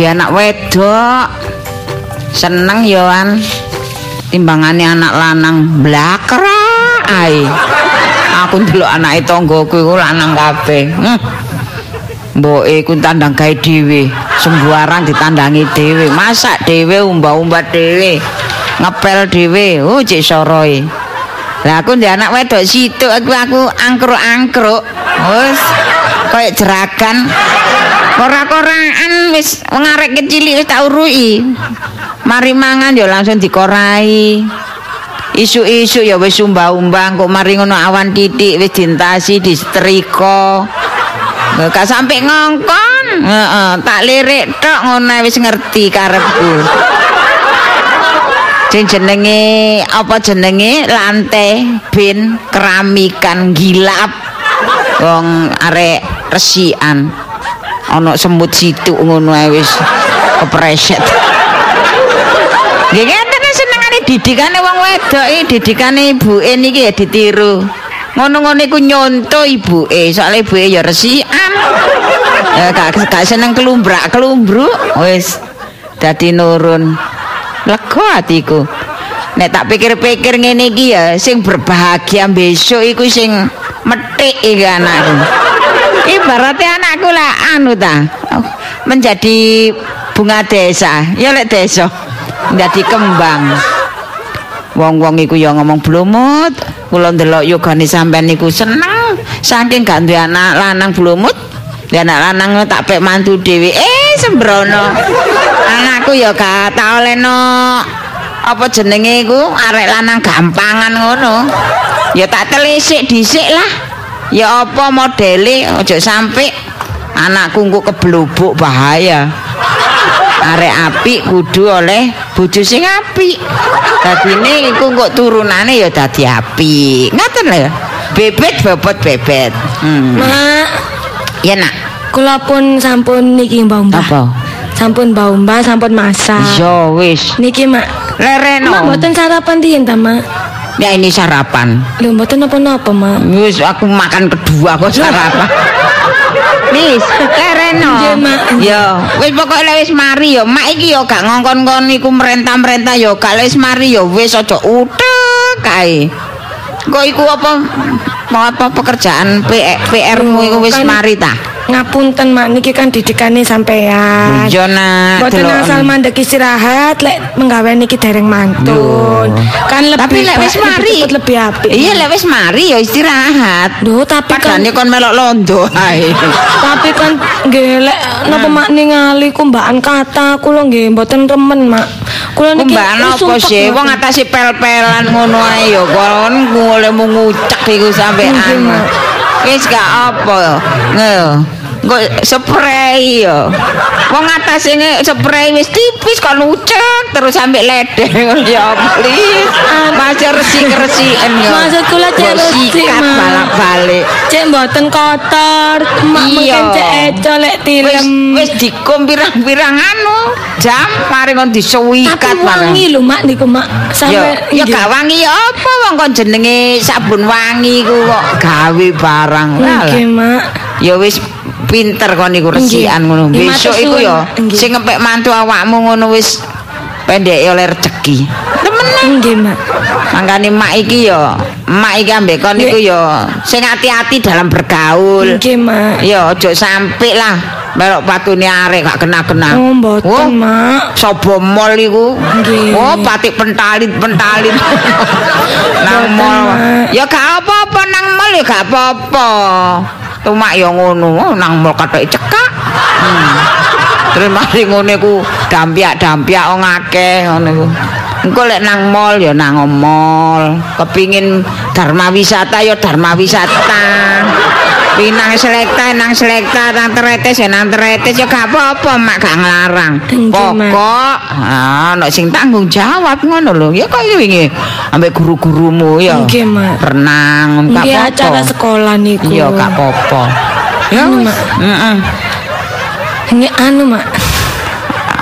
duwe anak wedok. Seneng yo an. Timbangane anak lanang blakra ae. Aku ndelok anake tanggoku iku lanang kabeh. Hmm. Mboke iku tandang gawe dhewe, sembarang ditandangi dhewe, masak dhewe, umbah-umbah dhewe, ngepel dhewe. Oh, cek soroe. Lah aku ndek anak wedok situ aku aku angkruk-angkruk. Wes koyo jeragan. Kora-koraan wis wong arek kecil wis tak urui. Mari mangan ya langsung dikorai. Isu-isu ya wis umbah-umbah kok mari ngono awan titik wis dintasi disetrika. Gak sampai ngongkon. Heeh, tak lirik tok ngono wis ngerti karepku. Sing jenenge apa jenenge lantai bin keramikan gilap. Wong arek resikan. Ana semut situ ngono ae wis kepreset. Nggih ngeten senengane didikane wong wedok iki didikane ibuke niki ya ditiru. Ngono-ngono iku nyonto ibuke, soalnya ibuke ya resikan. Ya gak, gak seneng kelumbrak kelumbruk wis dadi nurun. Lega atiku. Nek tak pikir-pikir ngene iki ya sing berbahagia besok iku sing metik iki anakku. Ibaratnya anakku lah anu ta. Menjadi bunga desa. Ya lek desa. Jadi kembang. Wong-wong iku ya ngomong blumut. Kula ndelok yogane sampean niku seneng. Saking gak duwe anak lanang blumut. Lah anak lanang tak pek mantu dhewe. Eh sembrono. Anakku ya gak tak olehno apa jenenge iku arek lanang gampangan ngono. Ya tak telisik dhisik lah. Ya apa modele aja sampe anakku engko keblubuk bahaya. Arek apik kudu oleh bojo sing apik. Dadine iku kok turunane ya dadi apik. Ngoten lho. Bebet bobot bebet. Hmm. Mak, Ya nak. kula pun sampun niki mbah-mbah. Apa? Sampun mbah-mbah sampun masak. Ya wis. Niki mak. Mak Lereno. mboten sarapan diyen ta, Mak? Ya ini sarapan. Lho mboten napa-napa, Mak. Wis aku makan kedua kok sarapan. Wis, lereno. Nggih, Mak. Ya, wis pokoke lek wis mari ya, mak iki ya gak ngongkon-ngongkon iku merentah-merentah ya, gak lek wis mari ya wis aja utek kae. Kok iku apa mau apa pekerjaan PR-mu iku wis mari ta? Ngapunten, Mak, niki kan didikane sampean. Iya nak. Mboten deloken. asal mandek istirahat lek menggawe niki dereng mantun. Kan lebih Tapi lek wis mari. lebih lebih apik. Iya lek wis mari ya istirahat. Duh, tapi kan kon melok londo ae. tapi kan nggih lek napa mak ningali kumbaan kata kula nggih mboten remen, Mak. Kula niki Mbak apa sumpek sih? Wong atase pel-pelan ngono ae ya kon ngule mau ngucek iku sampean. Wis gak apa. Nge. Kok spray ya. Wong atase nge spray wis tipis kok ngucek terus sampe ledeh ngono ya please. Masih resik-resiken ya. Maksud kula cek resik, balak-balik. Cek mboten kotor, mak mungkin cek eco lek Wis tilem. wis dikum pirang-pirang anu. Jam mari kon disuwikat Tapi wangi lho mak niku mak. Ya, Sampai ya gak wangi ya apa wong kon jenenge sabun wangi ku kok gawe barang. Nggih mak. Ya wis pinter kon iku resikan ngono. Besok iku ya sing ngepek mantu awakmu ngono wis pendek oleh rezeki. Temenan. Nggih mak. Mangkane mak iki ya, mak iki ambek kon iku ya sing hati-hati dalam bergaul. Nggih mak. Ya aja sampe lah melok patune arek gak kena-kena. Oh mboten Oh, mak. Sobo mall iku. Nggih. Oh, batik pentalit-pentalit. nang mall. Ya gak apa-apa nang mall ya gak apa-apa. Cuma ya ngono, oh, nang mall kathok cekak. Hmm. Terus mari ngono iku dampiak-dampiak wong akeh ngono iku. Engko lek nang mall ya nang mall. Kepingin dharma wisata ya dharma wisata. Pinang selekta nang selekta nang teretes ya nang teretes ya gak apa-apa mak gak nglarang. Pokok ah nek sing tanggung jawab ngono lho. Ya kaya wingi ambek guru-gurumu ya. Nggih mak. Renang gak apa-apa. acara sekolah niku. Iya gak apa-apa. Ya. Mak. Heeh. Nggih anu mak.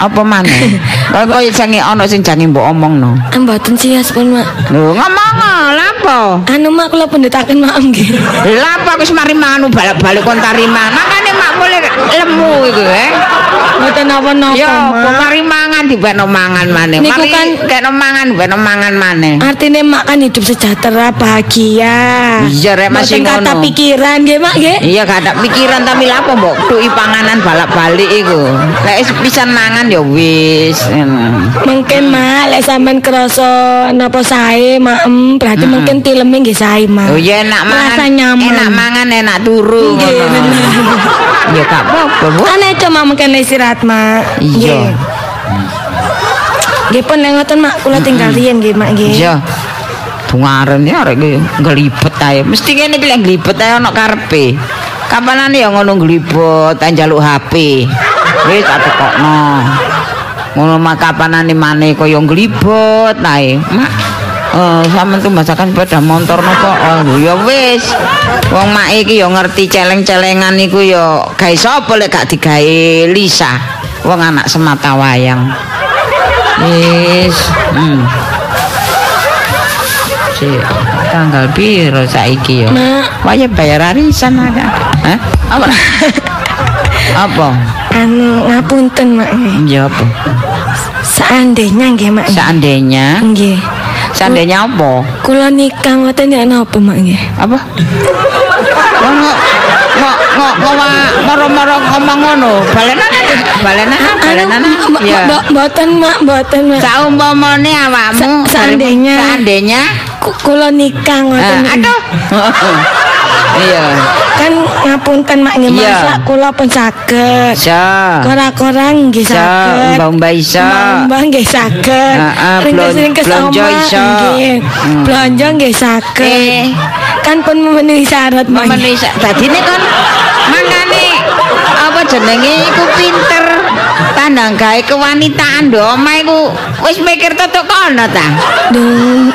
Apa maneh? Kaya kaya sing ana sing jange mbok omongno. Mboten sias pun mak. Lho ngomong lha apa? Anu mak kula pendetaken mak nggih. Lha apa wis mari manu balik-balik kon tarima. Makane mak mulai lemu iku eh. Mboten napa-napa, Ya, apa Mak. mari mangan dibeno mangan maneh. Niku kan- kena mangan dibeno mangan maneh. Artinya mak kan hidup sejahtera, bahagia. Iya, Rek, masih Mboten kata ngono. pikiran nggih, Mak nggih. Iya gak ada pikiran tapi apa mbok tuki panganan balak-balik iku. Lek pisan mangan ya wis. Mungkin mak lek sampean krasa napa sae mak em, berarti mungkin tileme nggih sae mak. Oh iya enak mangan. Merasa nyaman. Enak mangan enak turu ngono. Ya gak apa-apa. Ane cuma mungkin istirahat mak. Iya. Nggih. Pun ngoten mak kula tinggal riyen nggih mak nggih. Iya. Tungaren ya arek iki nglibet ae. Mesti kene iki lek nglibet ae ana karepe. Kapanane ya ngono nglibet ae njaluk HP. Wis tak tekokno. Ngono mak kapanane maneh kaya nglibet ae. Mak Eh, sampean tuh masakan sepeda motor napa? Oh, ya wis. Wong mak iki ya ngerti celeng-celengan iku ya gawe sapa lek gak digawe Lisa. Wong anak semata wayang. Wis. Hmm. Si tanggal piro saiki ya? Mak. Waya bayar arisan ada. Hah? Apa? apa? Anu ngapunten mak nggih. Ya apa? Seandainya nggih mak. Seandainya, Nggih. seandainya apa? Kula nikah ngoten ya napa mak nggih? Apa? Kok ngok moro-moro ngomong ngono. Balenan balenan balenan. Anu, Ya. Mboten mak mboten mak. Saumpamane awakmu seandainya. seandainya Ku- Kula nikah ngoten. Eh, aduh. Iya. Kan ngapunten mak nggih Iya. masa kula pun saged. Iso. Kora-kora nggih saged. mbak-mbak iso. Mbak nggih saged. Heeh, Ringkes-ringkes omah iso. nggih. Blonjo nggih saged. Kan pun memenuhi syarat memenuhi sa- dadine kon mangane apa jenenge iku pinter tandang gawe kewanitaan do omah iku wis mikir tetuk kono ta?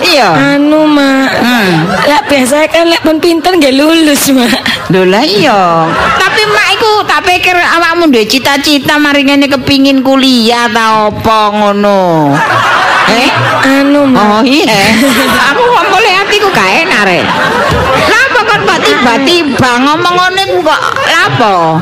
Iya. anu mak. hmm. Lah biasa kan lek pun pinter nggih lulus mak. lho lah iya. Tapi mak iku tak pikir awakmu duwe cita-cita mari ngene kepingin kuliah ta apa ngono? Eh? Anu mak. Oh iya, aku hatiku gak enak rek. Lapa kon kok tiba-tiba ngomong iku kok lapo?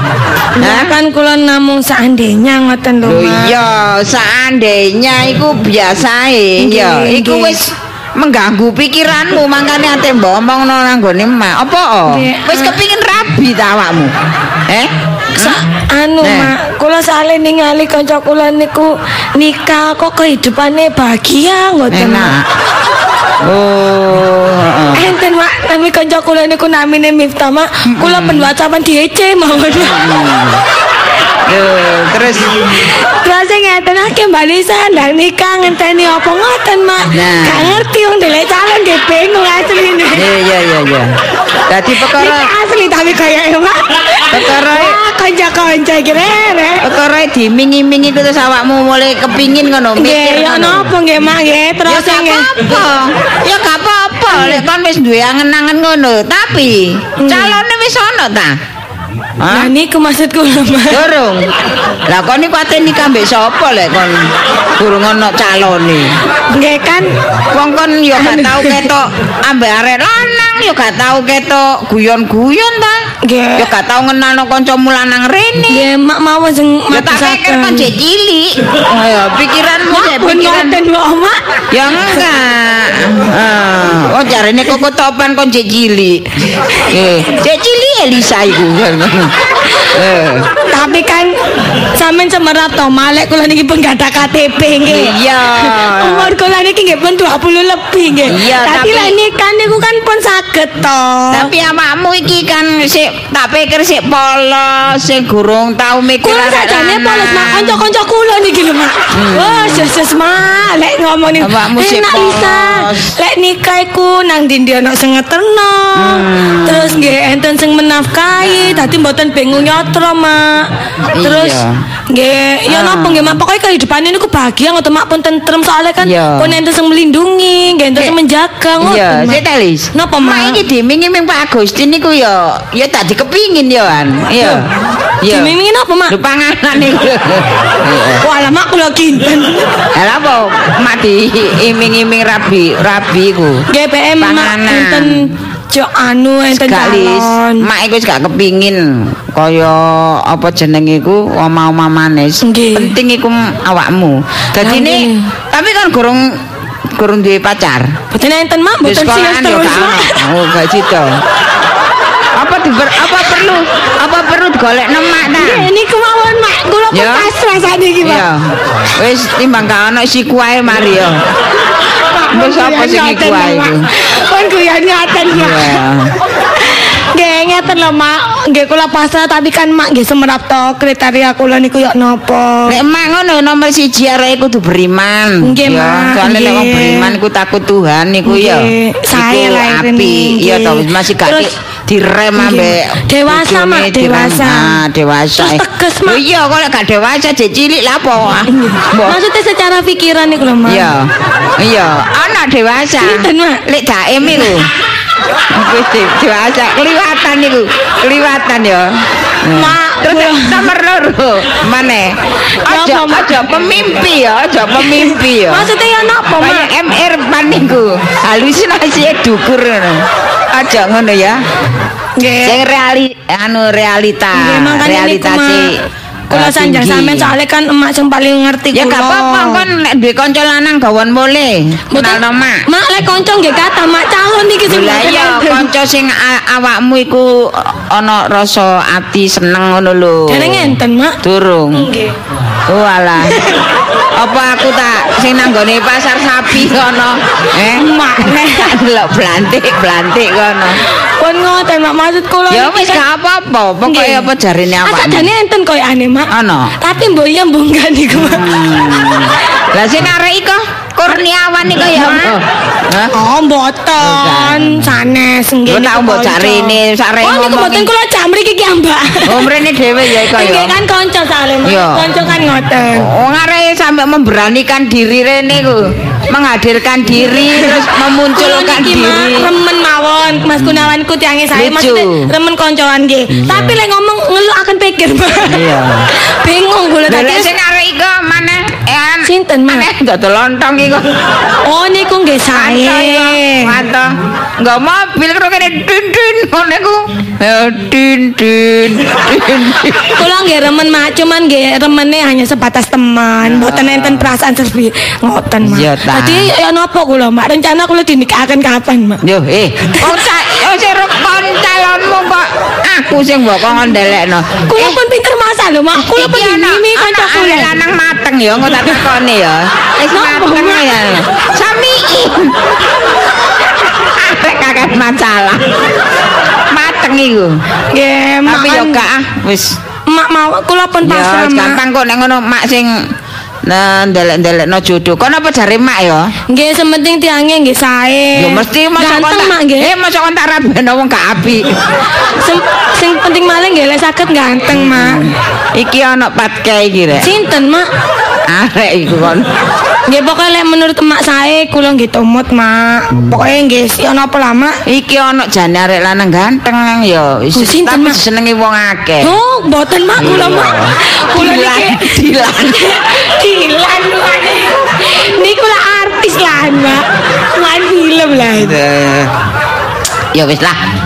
Lah kan kula namung seandainya ngoten lho Lho iya, seandainya iku biasae ya, Nggih, iku wis mengganggu pikiranmu makanya ate mbok omongno nang gone mak. Apa? Wis kepingin rabi ta awakmu? Eh? Sa anu Eh. mak, kula sale ningali kanca kula niku nikah kok kehidupane bahagia ngoten Enak. mak. Oh, heeh. Enten mak, tapi kanca kula niku namine Miftah mak, kula pen WhatsAppan diece mawon. Terus Terus ngeten akeh Mbak Lisa ndang nikah ngenteni apa ngoten mak. Nah. Gak ngerti wong delek calon nggih bingung asline. Iya iya iya iya. Dadi perkara asli tapi kayak mak. Perkara- Wah, kanca-kanca kira-kira. perkara dimingi-mingi terus awakmu mulai kepingin ngono mikir ya ngono. napa nggih mak nggih. Ya Terus nggih. apa-apa. Ya gak apa-apa lek kon wis duwe angen-angen ngono, tapi calone wis ono ta? Nah Hah? niku maksud kula mak. Durung. Lah kon niku ate nikah mbek sapa lek kon durung ono calone? Nggih kan Wong kon ya gak tau ketok ambek arek lanang, ya gak tau ketok guyon-guyon ta? Nggih. Ya gak tau ngenalno kancamu lanang rene. nggih mak mawon sing Ya tak pikir kan jek cilik. Oh ya, pikiranmu jek Pun pikiran. mak. Ya enggak. Ah, oh jarene kok topan kon jek cilik. Eh, jek cilik Elisa iku. Eh, Tapi kan sampean semerap to malek kula niki pun gak ada KTP nggih. Iya. Umur kula niki nggih pun 20 lebih nggih. Iya, tapi lah nikah niku kan pun saged to. tapi awakmu iki kan sik tak pikir sik polos, sing gurung tau mikir Kula arek sajane lanang. polos mak kanca-kanca kula niki lho mak. Wah, ses mak lek ngomong niku. Hmm. Enak Isa. Lek nikah iku nang ndi ana sing ngeterno. Terus nggih enten sing menafkahi, dadi mboten bingung nyotro mak. Terus Iya. nggih ya Ah. napa nggih mak pokoke kehidupan niku bahagia ngoten mak pun tentrem soalnya kan Iya. pun enten sing melindungi, nggih enten sing menjaga ngoten. Iya, Mak. sik telis. Napa, Mak? Mak iki diming-iming Pak Agustin niku ya ya tadi kepingin ya kan. Iya. Iya. Dimimingin apa mak? Panganan. Iya. Wah, lah mak kula kinten. Lah apa mak di iming-iming rabi rabi ku. GPM mak Panganan. Ojo anu enten Galis, calon. mak iku wis gak kepingin kaya apa jenenge iku oma-oma manis. Nggih. Penting iku awakmu. Dadi ini tapi kan gorong gorong duwe pacar. Boten enten mak, Di boten sekolahan sias ya terus. Oh, gak sido. Apa diber, apa perlu apa perlu golek nemak ta? Nggih, niku mawon mak, kula pun Ya. pasrah sakniki Pak. Iya. Wis timbang gak ono siku ae mari yo. Wis apa sing iku ae iku? Pun guyon ngaten mak. Nggih ngeten lho mak, nggih kula pasrah tapi kan mak nggih semerap to kriteria kula niku yo napa. Nek emak ngono nomor siji arek kudu beriman. Nggih, Mak, Soalnya nek wong beriman iku takut Tuhan niku. Nggih, saya api. ini, Iya to masih gak direm ambek Mak. Dewasa, Mak, dewasa. Ah, dewasa. Terus tegas, Mak. Oh iya kok gak dewasa jek cilik lah apa? Maksudnya secara pikiran niku lho mak. Iya. Iya, anak dewasa. Sinten, Mak? Lek daem iku. Wis de- dewasa, kliwatan niku. Kliwatan ya. Mak, Terus nomor loro, mana? Aja aja pemimpi ya, aja pemimpi ya. Maksudnya ya napa mak? MR pan niku. Halusinasi dukur ngono. Aja ngono ya. Nggih. Sing reali anu realita. Nggih, makanya niku, Realitas Mak. Kula sanjang sampean soalnya kan emak sing paling ngerti Ya gak apa-apa kan nek duwe kanca lanang gawon boleh. Kenal mak. Mak lek kanca nggih kata mak calon iki sing Lah iya kanca sing awakmu iku ana rasa ati seneng ngono lho. Dereng enten mak. Durung. Nggih. Oh alah. Apa aku tak sing nanggone pasar sapi kono? Eh, Mak nek delok blantik-blantik kono. pun ngoten mak maksud kula Ya wis gak apa-apa, pokoke apa jarine awakmu. Sakjane enten koyo ane mak. Ana. Tapi mbok iya mbok enggak niku mak. Hmm. Lah sing arek iko Kurniawan iku ya. Hah? Oh, mboten. Sanes nggih. Niku mbok kanca. jarine sak Oh, niku mboten kula jam mriki ki Mbak. Oh, mrene dhewe ya iko ya. Nggih kan kanca. Iya. Kanca kan ngoten. Wong arek sampai memberanikan diri rene ku. Menghadirkan diri terus memunculkan diri. remen mawon Mas Gunawan ku tiange saya Lucu. maksudnya remen koncoan nggih. Tapi lek ngomong ngeluh akan pikir. Iya. Bingung kula tadi. sing arek iko mana? Eh, Sinten, Mak? Aneh dodol lontong iku. Oh niku nggih sae. Mantap. Enggak mobil karo kene din din ngono iku. Ya din din din. Kula nggih remen Mak, cuman nggih remene hanya sebatas teman, mboten enten perasaan serbi ngoten Mak. Iya, ta. Dadi ya napa kula Mak, rencana kula dinikahaken kapan Mak? Yo, eh, yo sing kon calonmu kok aku sing mbok kok ndelekno. Kula pun pinter masak lho Mak, kula pun Iki ana kanca kula. lanang mateng ya tak takoni ya. Wis mateng Mak? ya. Samiin. Arek kakek masalah. Mateng iku. Nggih. Tapi yo gak ah, wis Mak mau kula pun Ya, pasrah Mak. gampang kok nek ngono mak sing nah ndelek-ndelekno jodoh. Kon apa jare mak ya? Nggih, sementing tiange nggih sae. Ya mesti masa kon ganteng tak Mak nggih. Eh masa kon tak rabeno wong gak apik. Sem- sing penting maling nggih lek saged ganteng, Mak. Iki ana patke iki rek. Sinten, Mak? Arek iku kon. Nggih pokoke lek menurut emak saya kula nggih tumut, Mak. Pokoke nggih si ana apa lah, Mak? Iki ana jane arek lanang ganteng ya. Sinten, tapi Mak? disenengi wong akeh. Oh, mboten Mak kula. Mak. Kula niki dilan. Dilan Mak. Niku lah artis lah, Mak. Main film lah itu. Ya wis lah.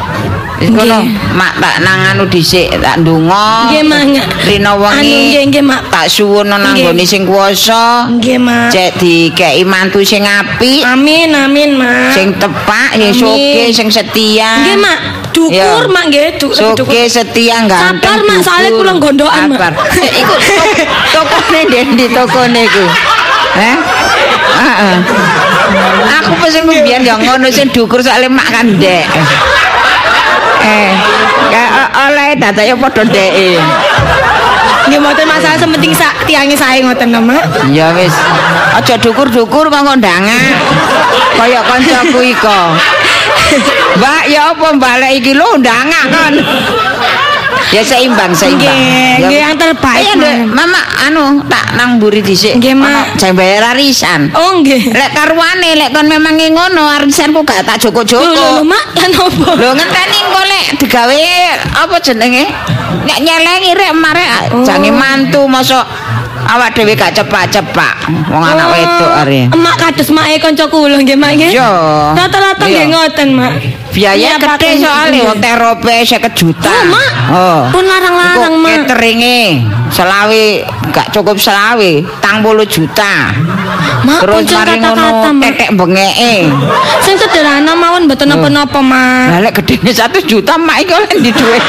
Ngono, mak tak nang anu dhisik tak ndonga. Nggih, Mak. Rina Anu wengi. nggih nggih, Mak. Tak suwun nang nggone sing kuwasa. Nggih, Mak. Cek dikeki mantu sing apik, Amin, amin, Mak. sing tepak, ya Amin. soge, sing setia. Nggih, Mak. Dukur. Mak nggih, du- dukur. Soge setia ganteng. Sabar, Mak, soalnya kula gondokan, Mak. Sabar. Eh, Iku to- tokone ndi tokone iku. Eh? Heeh. Aku pesen mbiyen ya ngono sing dukur soalnya mak kan ndek. Eh, kayak o- oleh datanya padha ndeke. Nggih mboten masalah sementing sa tiange saya ngoten lho, Mak. Ya wis. Aja dukur-dukur kok ndangak. Kaya kancaku iko. Mbak, ya apa balik iki lho ndangak kon. Ya seimbang, seimbang. Nggih, nggih yang terbaik, Mak. Mama anu tak nang mburi dhisik. Nggih, Mak. Bayar arisan. Oh, nggih. Lek karuane lek kon memang ngono arisanku gak tak joko-joko. lho, Mak, kan opo? Lho ngenteni engko lek digawe apa jenenge? Nek nyelengi rek marek Oh. jange mantu mosok awak dhewe gak cepak-cepak. Wong anak wedok are. Emak kados mak e kanca kula nggih, Mak nggih. Yo. Rata-rata nggih ngoten, Mak. Biaya gede soalnya Nggih. hotel rope 50 juta. Oh, Mak. Oh. Pun larang-larang, Mak. Cateringe selawe gak cukup selawe, tang puluh juta. Mak, Terus mari ngono Mak. tetek bengeke. Sing sederhana mawon mboten napa-napa, Mak. Lah lek gedene 1 juta mak iki oleh ndi dhuwit.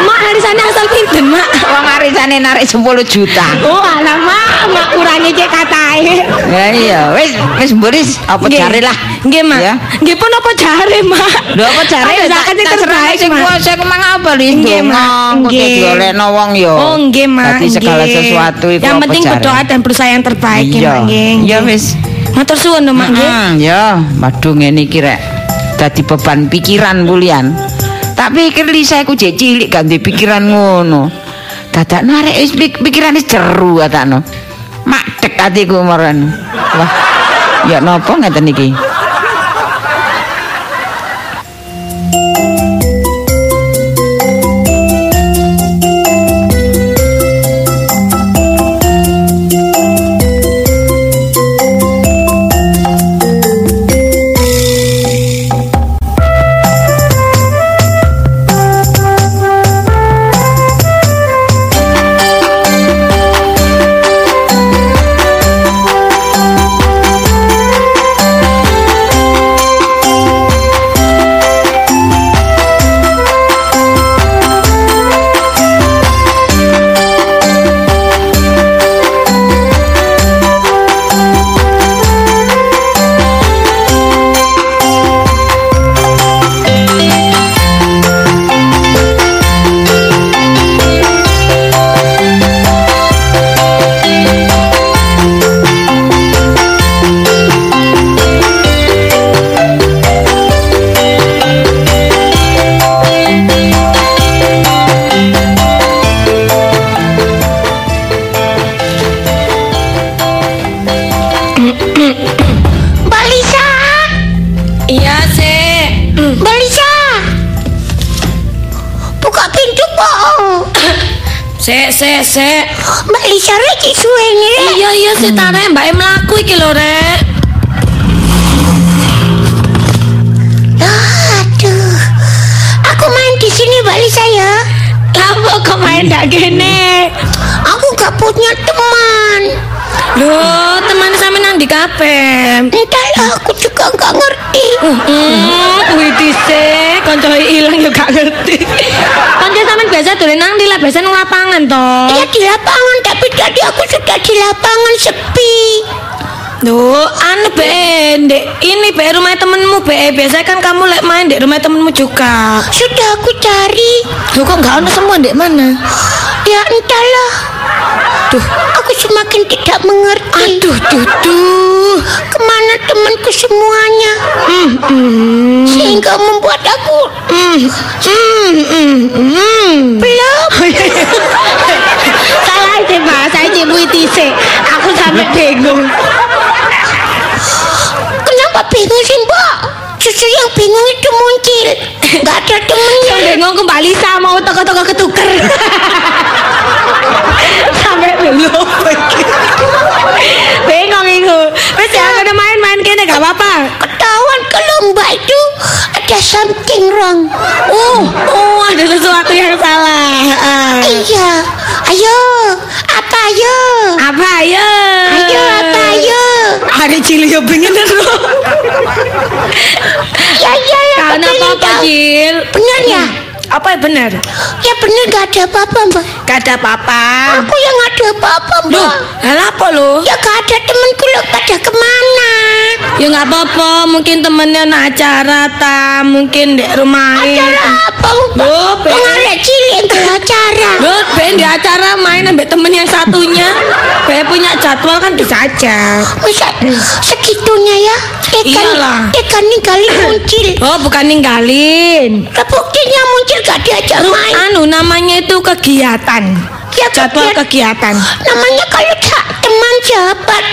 Mak arisane asal pinten, Mak? Wong arisane narik 10 juta. Oh, alamak, mak kurangi cek katae. Ya iya, wis wis mburis apa jare lah. Nggih, Mak. Ya. Nggih pun apa jare, Mak? Lho apa jare zakat yang terbaik, sing Mak. kuasa ku mang apa Mak. Kok Nggih. diolehno wong yo. Oh, nggih, Mak. Dadi segala sesuatu itu Yang penting berdoa dan berusaha yang terbaik, ya. Mak. Nggih. Iya nggih. wis. Matur suwun, lho, Mak. nggih. Hmm, ya, waduh ngene iki rek. Dadi beban pikiran bulian. Tak pikir li saya ku jek cilik gak ndek pikiran ngono. Dadak narek wis pik- pikiran wis jeru katakno. Madek atiku meren. Wah. Ya napa ngeten iki? Biasa nang lapangan to. Ya di lapangan, tapi tadi aku sudah di lapangan sepi. Loh, anu be, Dek. Ini be rumah temenmu be. Biasanya kan kamu lek main di rumah temenmu juga. Sudah aku cari. Loh, kok nggak ada semua dek mana? Ya entahlah. Duh, aku semakin tidak mengerti. Aduh, duh, duh. Ke mana temanku semuanya? Sehingga membuat aku Hmm, hmm, hmm, hmm. belum. Salah sih pak, saya cibui. Aku sampai bingung. Kenapa bingung sih mbak? Justru yang bingung itu muncul. Gak ada temennya. Yang bingung kembali sama toko-toko ketuker. sampai bingung. Wes ya, udah main-main kene gak apa-apa. Ketahuan kalau mbak itu ada something wrong. Oh, oh ada sesuatu yang salah. Ah. Iya. Ayo. Apa ayo? Apa ayo? Ayo apa ayo? Ada cili yo pengen. Ya ya ya. Karena apa-apa, tahu. Cil? Benar ya? Apa yang benar? Ya benar gak ada apa-apa mbak. Gak ada apa-apa. Aku yang ada apa-apa Loh, mbak. hal apa lo? Ya gak ada temanku lo pada kemana? Ya nggak apa-apa, mungkin temennya nak acara ta, mungkin di rumah Acara apa mbak? Loh, Be. Pengarek cilik yang acara. Lo Ben di acara main ambil temen yang satunya. Ben punya jadwal kan bisa aja. Masa segitunya ya? Ikan, Iyalah. ikan ninggalin muncul. Oh, bukan ninggalin. Lah buktinya muncul gak diajak main. anu namanya itu kegiatan. Ya, Jadwal kegiatan. Namanya kalau tak teman sahabat.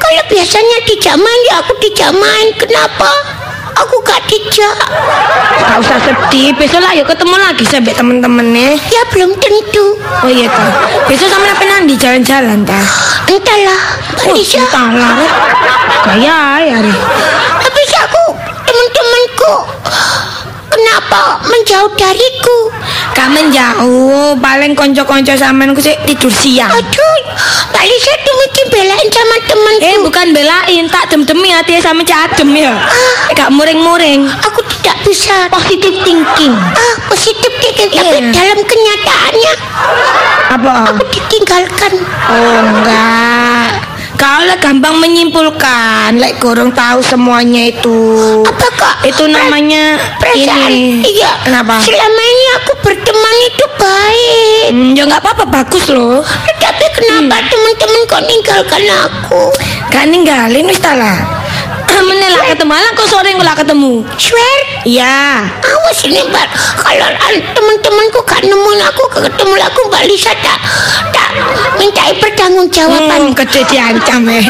Kalau biasanya dijak main ya aku dijak main. Kenapa? Aku gak dijak. Gak usah sedih, besok lah yuk ketemu lagi sampai temen-temennya. Ya belum tentu. Oh iya tuh. Besok sama apa nanti jalan-jalan ta? Entahlah, Mbak Oh, Lisa. entahlah. Rek. Gaya ya, Rek. Habis aku teman-temanku kenapa menjauh dariku? Gak menjauh, paling konco-konco sampean ku sik tidur siang. Aduh, Mbak Lisa demikian belain sama temanku. Eh bukan belain, tak dem-demi hati sama cadem ya. Ah. Gak muring-muring. Aku tidak bisa Positive thinking. ah positif thinking tapi Iya. dalam kenyataannya Apa? aku ditinggalkan. Oh enggak. Kau lah gampang menyimpulkan, lek gorong tahu semuanya itu. Apa kok? Itu namanya perasaan? ini. Iya. Kenapa? Selama ini aku berteman itu baik. Hmm, ya nggak apa-apa, bagus loh. Tetapi kenapa Hmm. teman-teman kok ninggalkan aku? Gak ninggalin wis ta lah. Ketemu, lah kok sore nggak ketemu. Swear? Iya. Awas ini Mbak Kalau an- teman-temanku gak nemuin aku ketemu aku Mbak Lisa tak Tak mintai pertanggung jawaban Hmm, gede diancam ya.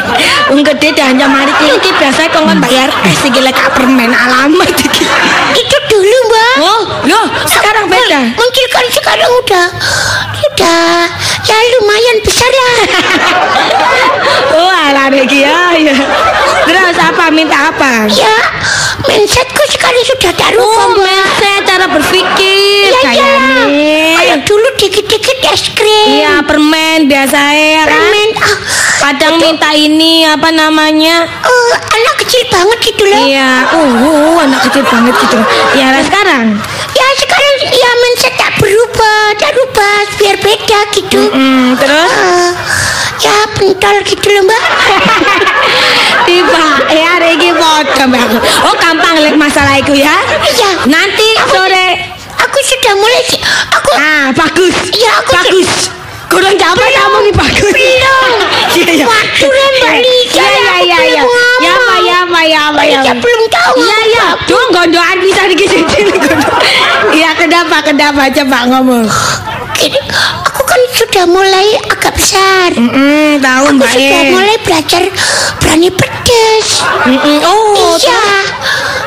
Wong gede diancam hari ini iki biasa kok kan bayar es iki lek gak permen alamat iki. Itu dulu Mbak Oh, loh, sekarang beda. Mungkin kan sekarang udah Udah Ya lumayan besar lah Oh, ala iki ya. ya. Terus apa minta apa? Ya Mindsetku sekarang sudah tak Oh, mindset cara berpikir Iya kayak ya. Kalau dulu dikit-dikit es krim Iya, permen biasa ya kan. Permen ah, Kadang minta ini apa namanya? eh, Anak kecil banget gitu loh Iya, uh, uh, anak kecil banget gitu. Ya, sekarang. Ya ya tak berubah Tak rubah biar beda gitu Hmm, terus Eh, ya pentol gitu loh mbak tiba ya hari ini foto Mbak. Oh, gampang lek masalah itu ya. Iya. Nanti sore. aku sudah mulai aku Ah, bagus. Iya, aku bagus. Kurang jawab kamu nih bagus. belum Iya, iya. waktu lah mbak Lisa Iya, iya, iya, iya. Ya, apa, ya, apa, ya, mbak ya. Belum tahu Iya, aku iya. Cuma gondoan bisa dikit Iya, kenapa, kenapa coba ngomong. Gini, aku kan sudah mulai agak besar Hmm, tahu aku Mbak sudah E. mulai belajar berani pedes Mm-mm. Oh, iya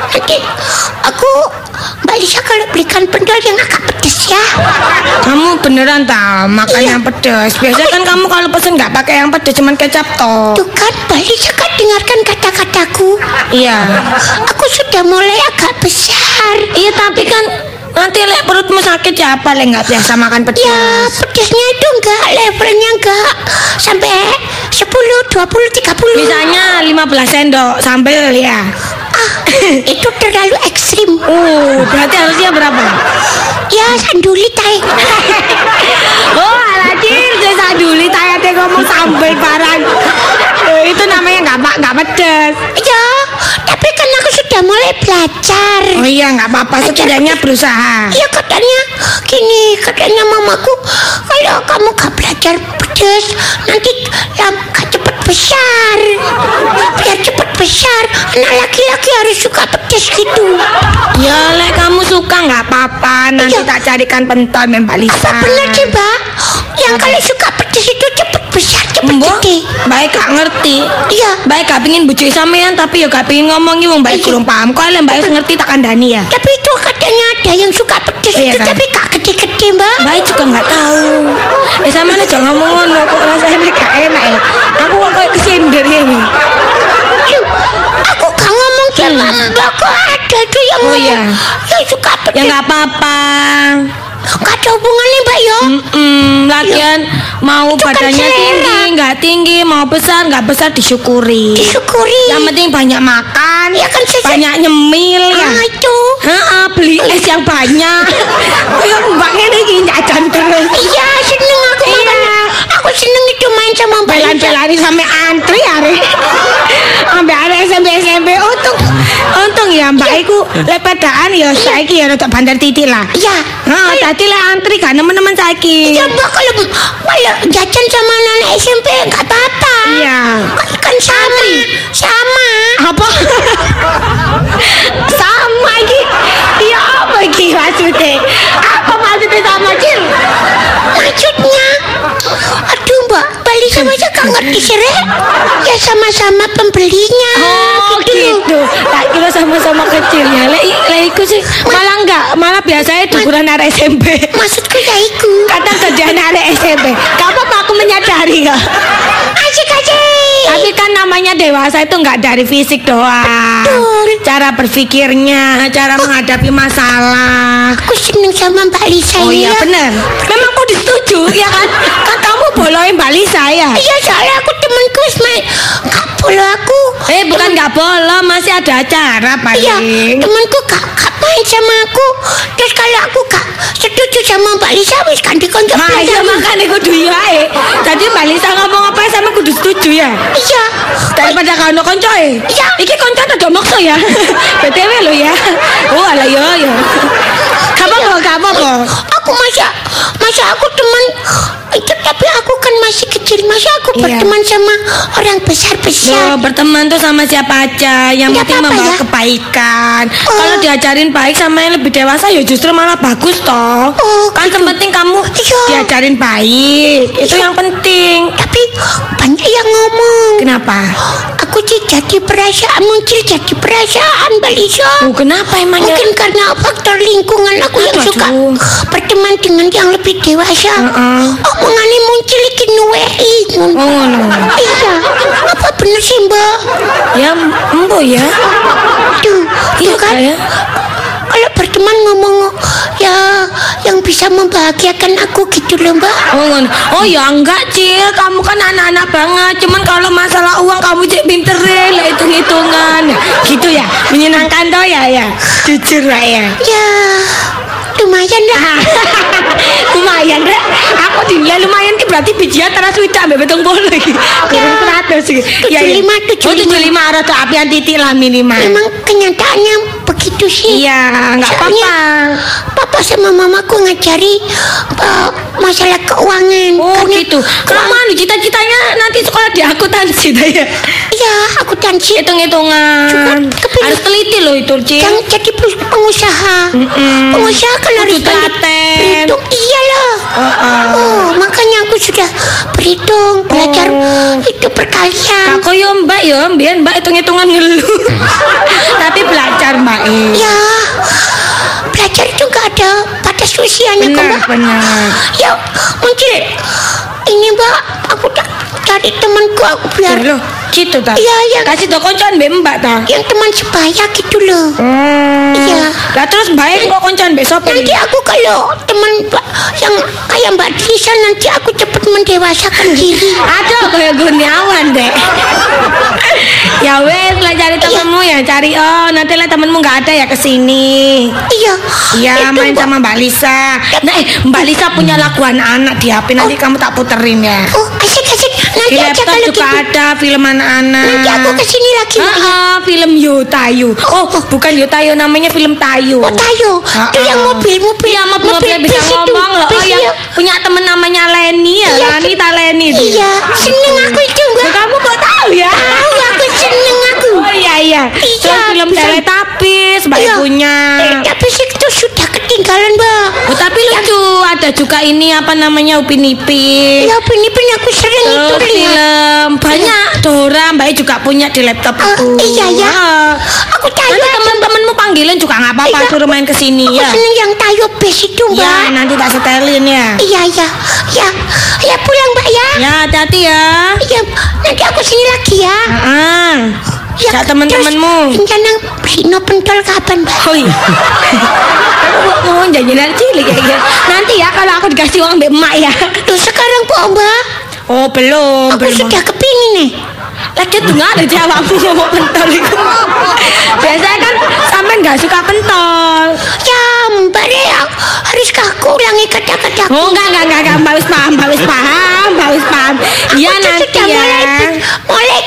nanti aku mbak Lisa kalau belikan pentol yang agak pedes ya kamu beneran tahu makan Iya. yang pedas. Biasanya kan kamu kalau pesen nggak pakai yang pedas, cuman kecap toh. Tuh kan Mbak Lisa kan dengarkan kata-kataku Iya. Aku sudah mulai agak besar Iya, tapi kan nanti lek perutmu sakit ya apa lek nggak biasa makan pedas. Ya pedesnya itu enggak levelnya enggak Sampai 10, 20, 30 Misalnya 15 sendok sambel ya. Itu terlalu ekstrim Uh, berarti harusnya berapa? Ya sanduli tay Oh, alajir, saya dulu tanya ngomong sambel barang. Eh, itu namanya nggak pak nggak pedas. Ya tapi kan aku sudah mulai belajar Oh iya nggak apa-apa, setidaknya berusaha. Ya katanya gini katanya mamaku kalau kamu gak belajar pedes nanti lam gak cepet besar. Biar cepet besar. Anak laki-laki harus suka pedes gitu. Ya lek kamu suka nggak apa-apa, nanti Iya. tak carikan pentol Mbak Lisa. apa bener sih mbak yang kalau suka pedes itu Mbok, baik gak ngerti. iya Baik gak pingin bujuk sampean tapi ya gak pingin ngomongi wong baik kurang paham. Kok lek mbak ngerti tak kandani ya. tapi itu katanya ada yang suka pedes Iya itu kan? tapi gak gede-gede mbak Baik juga nggak tahu. Eh sama nih jangan ngomong ngono kok rasanya gak enak ya. Aku kok kayak kesindir ini. Loh, aku gak ngomong sama mbak kok ada tuh yang Hmm. Oh, ngomong iya. yang suka Ya pedes nggak apa-apa. Gak ada hubungannya mbak ya Mm-mm, lagian mau Itu kan badannya selera. tinggi nggak tinggi mau besar nggak besar disyukuri. disyukuri Yang penting banyak makan, Ya kan, saya- banyak nyemil ya. ah itu Heeh, beli es yang banyak. Kayak mbak ini gini jajan terus. iya seneng aku Iya. Aku seneng itu main sama Belan-belani sampai antri hari. Sampai hari SMP SMP untung untung ya mbak iku lepedaan ya saiki ya rada bandar titik lah. iya Nah, tadi lah antri kan teman-teman saiki. iya mbak kalau kalau jajan sama anak SMP nggak apa-apa Iya. kan, kan sama sama Apa? sama iki. Iya apa iki maksudnya? Apa maksudnya sama Cil? Rek? ya sama-sama pembelinya Oh gitu. Tak kira sama-sama kecil ya. Lek lek iku sih malah enggak, malah biasanya ukuran arek SMP. maksudku ya iku Kadang kerjaan arek SMP. Apa-apa aku menyadari kok. Kan namanya dewasa itu nggak dari fisik doang. Betul. Cara berpikirnya, cara menghadapi masalah. Aku seneng sama Mbak Lisa Oh iya ya. benar. Memang aku disetuju ya kan? Kan kamu boloin Mbak Lisa ya. Iya soalnya aku temanku Ismail Kak bolo aku Eh bukan nggak boleh, masih ada acara Iya paling. temanku gak, main sama aku Terus kalau aku gak setuju sama Mbak Lisa Wis kan dikonjok Nah, iya makanya kudu iya eh. Tadi Mbak Lisa ngomong apa sama kudu setuju ya. Iya Daripada kau no konco eh. Iya. Iki konco ada maksa ya. BTW lo ya. Oh alah yo yo. Kamu kok kamu kok. Aku masa Masa aku teman itu tapi aku kan masih kecil masa aku Iya. berteman sama orang besar Loh, besar berteman tuh sama siapa aja yang Nggak penting apa-apa membawa ya. kebaikan. Oh. Kalau diajarin baik sama yang lebih dewasa ya justru malah bagus toh. Oh, kan gitu. penting kamu Iya. diajarin baik. Itu Iya. yang penting. tapi banyak yang ngomong Kenapa? aku sih jadi perasaan muncul jadi perasaan Mbak Lisa Oh, kenapa emangnya? Mungkin karena faktor lingkungan aku yang Aduh, suka aduh. berteman dengan yang lebih dewasa. Heeh. Omongannya muncul iki nuwehi. Oh, ngono. Iya, apa bener sih Mbak? Ya, embo ya. Tuh, Iya tuh kan. ya. Yang bisa membahagiakan aku gitu loh Mbak. Oh, oh ya enggak Cil, kamu kan anak-anak banget. Cuman kalau masalah uang kamu cek pinter deh, lah hitung-hitungan. Gitu ya, menyenangkan toh ya ya. Jujur lah ya. Ya, lumayan lah. lumayan deh. Aku dinilai lumayan ki berarti biji antara swidak ambek betung bolu iki. Kurang seratus iki. Ya, ya. 75, 75. Oh, 75 rada apian titik lah minimal. Memang kenyataannya begitu sih. Iya, enggak Soalnya apa-apa. Papa sama mamaku ngajari uh, masalah keuangan. Oh Karena gitu. Kamu cita-citanya nanti sekolah di akuntansi ya. Iya, aku tansi Hitung-hitungan. Harus teliti loh itu, Cil. yang jadi pe- pengusaha. Pengusaha kan harus berhitung. Iya loh. Oh, makanya aku sudah berhitung, belajar itu perkalian. Aku yo mbak yo, biar mbak hitung-hitungan ngeluh. Tapi belajar mbak. eh. Ya, belajar itu nggak ada batas usianya kok, Benar, Mbak. benar. Ya, mungkin ini Mbak, aku tak cari temanku aku biar Loh, gitu ta? Iya, iya. Kasih do koncoan mbak mbak ta. yang teman sebaya gitu loh. Hmm. Iya. Lah terus mbak kok koncoan mbak sopir? Nanti aku kalau teman yang kayak Mbak Lisa nanti aku cepat mendewasakan diri. Aduh, kayak Guniawan deh. ya wes lah cari temenmu ya cari oh nanti lah temenmu nggak ada ya ke sini. Iya. Iya main Mbak. sama Mbak Lisa. Nah eh Mbak Lisa punya lagu anak-anak di HP nanti kamu tak puterin ya. Oh, asik asik. Nanti Di aja laptop kalau juga gitu. ada film anak-anak. Nanti aku ke sini lagi. Ah, film Yotayu. Oh, bukan Yotayu namanya film Tayu. Oh, tayo. Ah, Itu yang ah. mobil-mobil. Iya, mobil-mobil bisa bis itu. ngomong loh. Oh, yang iya. punya temen namanya Leni ya, Iya, Lani ta Leni. tuh. Iya, seneng aku itu. Loh, kamu kok tahu ya? Tahu aku seneng aku. Oh iya iya. Iya, Terus film bisa. Teletubbies Mbak Iya. punya. Eh, tapi sih itu sudah ketinggalan, Mbak. Oh, tapi lucu. Ada juga ini apa namanya Upin Ipin. Ya, pini-pini aku sering itu Terus lihat. film banyak Dora Mbak juga punya di laptop itu. iya, ya. Aku tayo. Nanti teman-temanmu panggilin juga nggak apa-apa Iya. suruh main ke sini Aku ya. seneng yang tayo base itu, Mbak. Ya, nanti tak setelin ya. Iya, iya. Ya, ya pulang, Mbak ya. Ya, hati-hati ya. Iya, nanti aku sini lagi ya. Ah. Ya, Ya, teman-temanmu. Rencana Rino pentol kapan, Mbak? Oh iya. Kamu kok ngomong jajanan cilik ya, ya. Nanti ya kalau aku dikasih uang mbak emak ya. Tuh sekarang kok, Mbak? Oh belum, Aku belum. sudah kepingin nih. Lah dia tuh nggak ada jawabmu ngomong pentol itu. Biasanya kan sampe nggak suka pentol. Ya, Mbak Rea, haruskah aku ulangi kata-kata? Oh enggak enggak enggak, enggak. Mbak wis paham, Mbak wis paham, Mbak wis paham. Iya Aku nanti ya. mulai, mulai.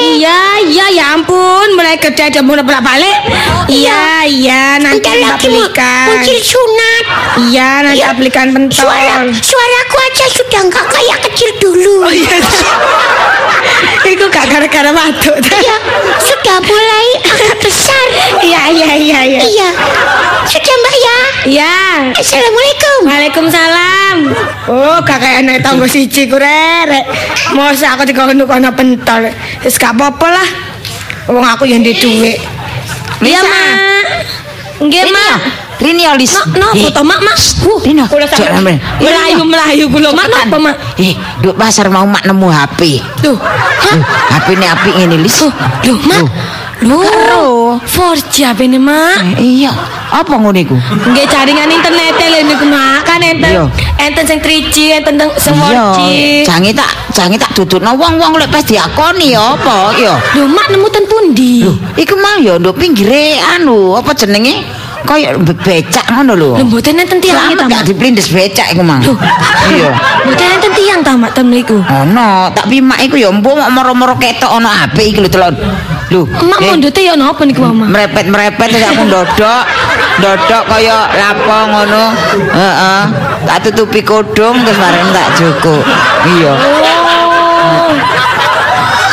Iya iya ya ampun, mulai ada mulai bolak balik. Iya iya nanti Bentar Mbak lagi mu- belikan. muncul sunat. Iya nanti Iya. aku belikan pentol. Suara, suaraku aja sudah nggak kayak kecil dulu. Oh iya. Iku gak gara-gara batuk. Iya, sudah mulai agak besar. Iya iya iya iya. Iya, sudah Mbak ya. Iya. Assalamualaikum. Waalaikumsalam. Oh, gak kayak anak tangga siji ku rek. Masa aku dikono kono pentol. Wis gak apa-apa lah. Wong aku yang di dhuwit. Iya. Mak. Nggih, ya? Mak. Rini ya, Lis. No, no, foto Mak, Mak. Rino, kula sampe melayu melayu kula Mak, napa, Mak? Eh, duk pasar mau mak nemu HP. Tuh, HP-ne apik ngene lis. Lho, Mak. Lho, Karo. 4G HP-ne, Mak. Eh, Iya, apa ngono iku? Nggih jaringan internet lho niku Mak. Kan enten enten sing 3G, enten sing 4G. Iya, jange tak jange tak dudukno wong-wong lek pas diakoni ya apa ya. Lho, Mak nemu ten pundi? Lho, iku mang ya nduk pinggire anu, apa jenenge? Kaya be- becak ngono lho. Lho, mboten enten Selamat ta, gak Mak. diplindes becak iku mang. Iya. Mboten enten tiang ta, Mak, ten mriku. Ono, tapi mak iku ya mbok moro-moro ketok ono HP iki lho telon. Lho, Mak eh, mondute ya napa niku, Mak? merepet-merepet terus aku ndodok. Ndodok kaya lapo ngono. Heeh. Tak tutupi kodong terus bareng tak joko. Iya.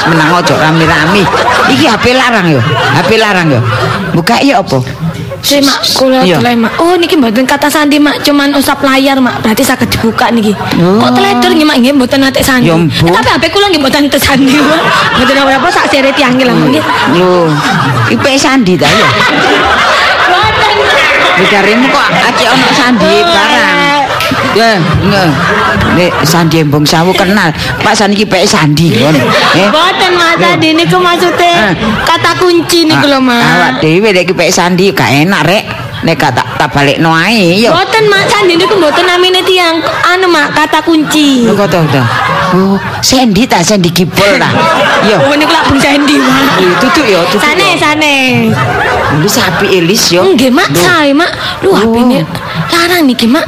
Menang ojo rame-rame. Iki HP larang yo. HP larang yo. Buka ya apa? Si mak, kula telai mak. Oh niki mboten kata sandi mak, cuman usap layar mak. Berarti saged dibuka niki. Oh. Kok teledor nggih mak nggih mboten nate sandi. Eh, tapi HP kula nggih mboten nate sandi mak. Mboten apa-apa sak sere tiang lah nggih. Lho, IP sandi ta ya? Mboten. Bikaremu kok aci ono sandi barang. Ya, nge. Nek Sandi Embong Sawu kenal. Pak Sandi iki pek Sandi ngono. Eh. Mboten mak tadi niku maksudnya Eh. kata kunci niku lho mak. Awak dhewe nek iki pek Sandi gak enak rek. Nek gak tak tak balekno ae yo. Mboten mak sandi niku mboten namine tiang anu mak kata kunci. Lho kok to to. Oh, Sandy ta Sandy Gipol ta. Yo. Oh niku lak bung sandi mak. Lho tutuk yo, tutuk. Sane sane. Wis api Elis yo. Nggih mak sae mak. Lu Oh. HP-ne larang niki mak.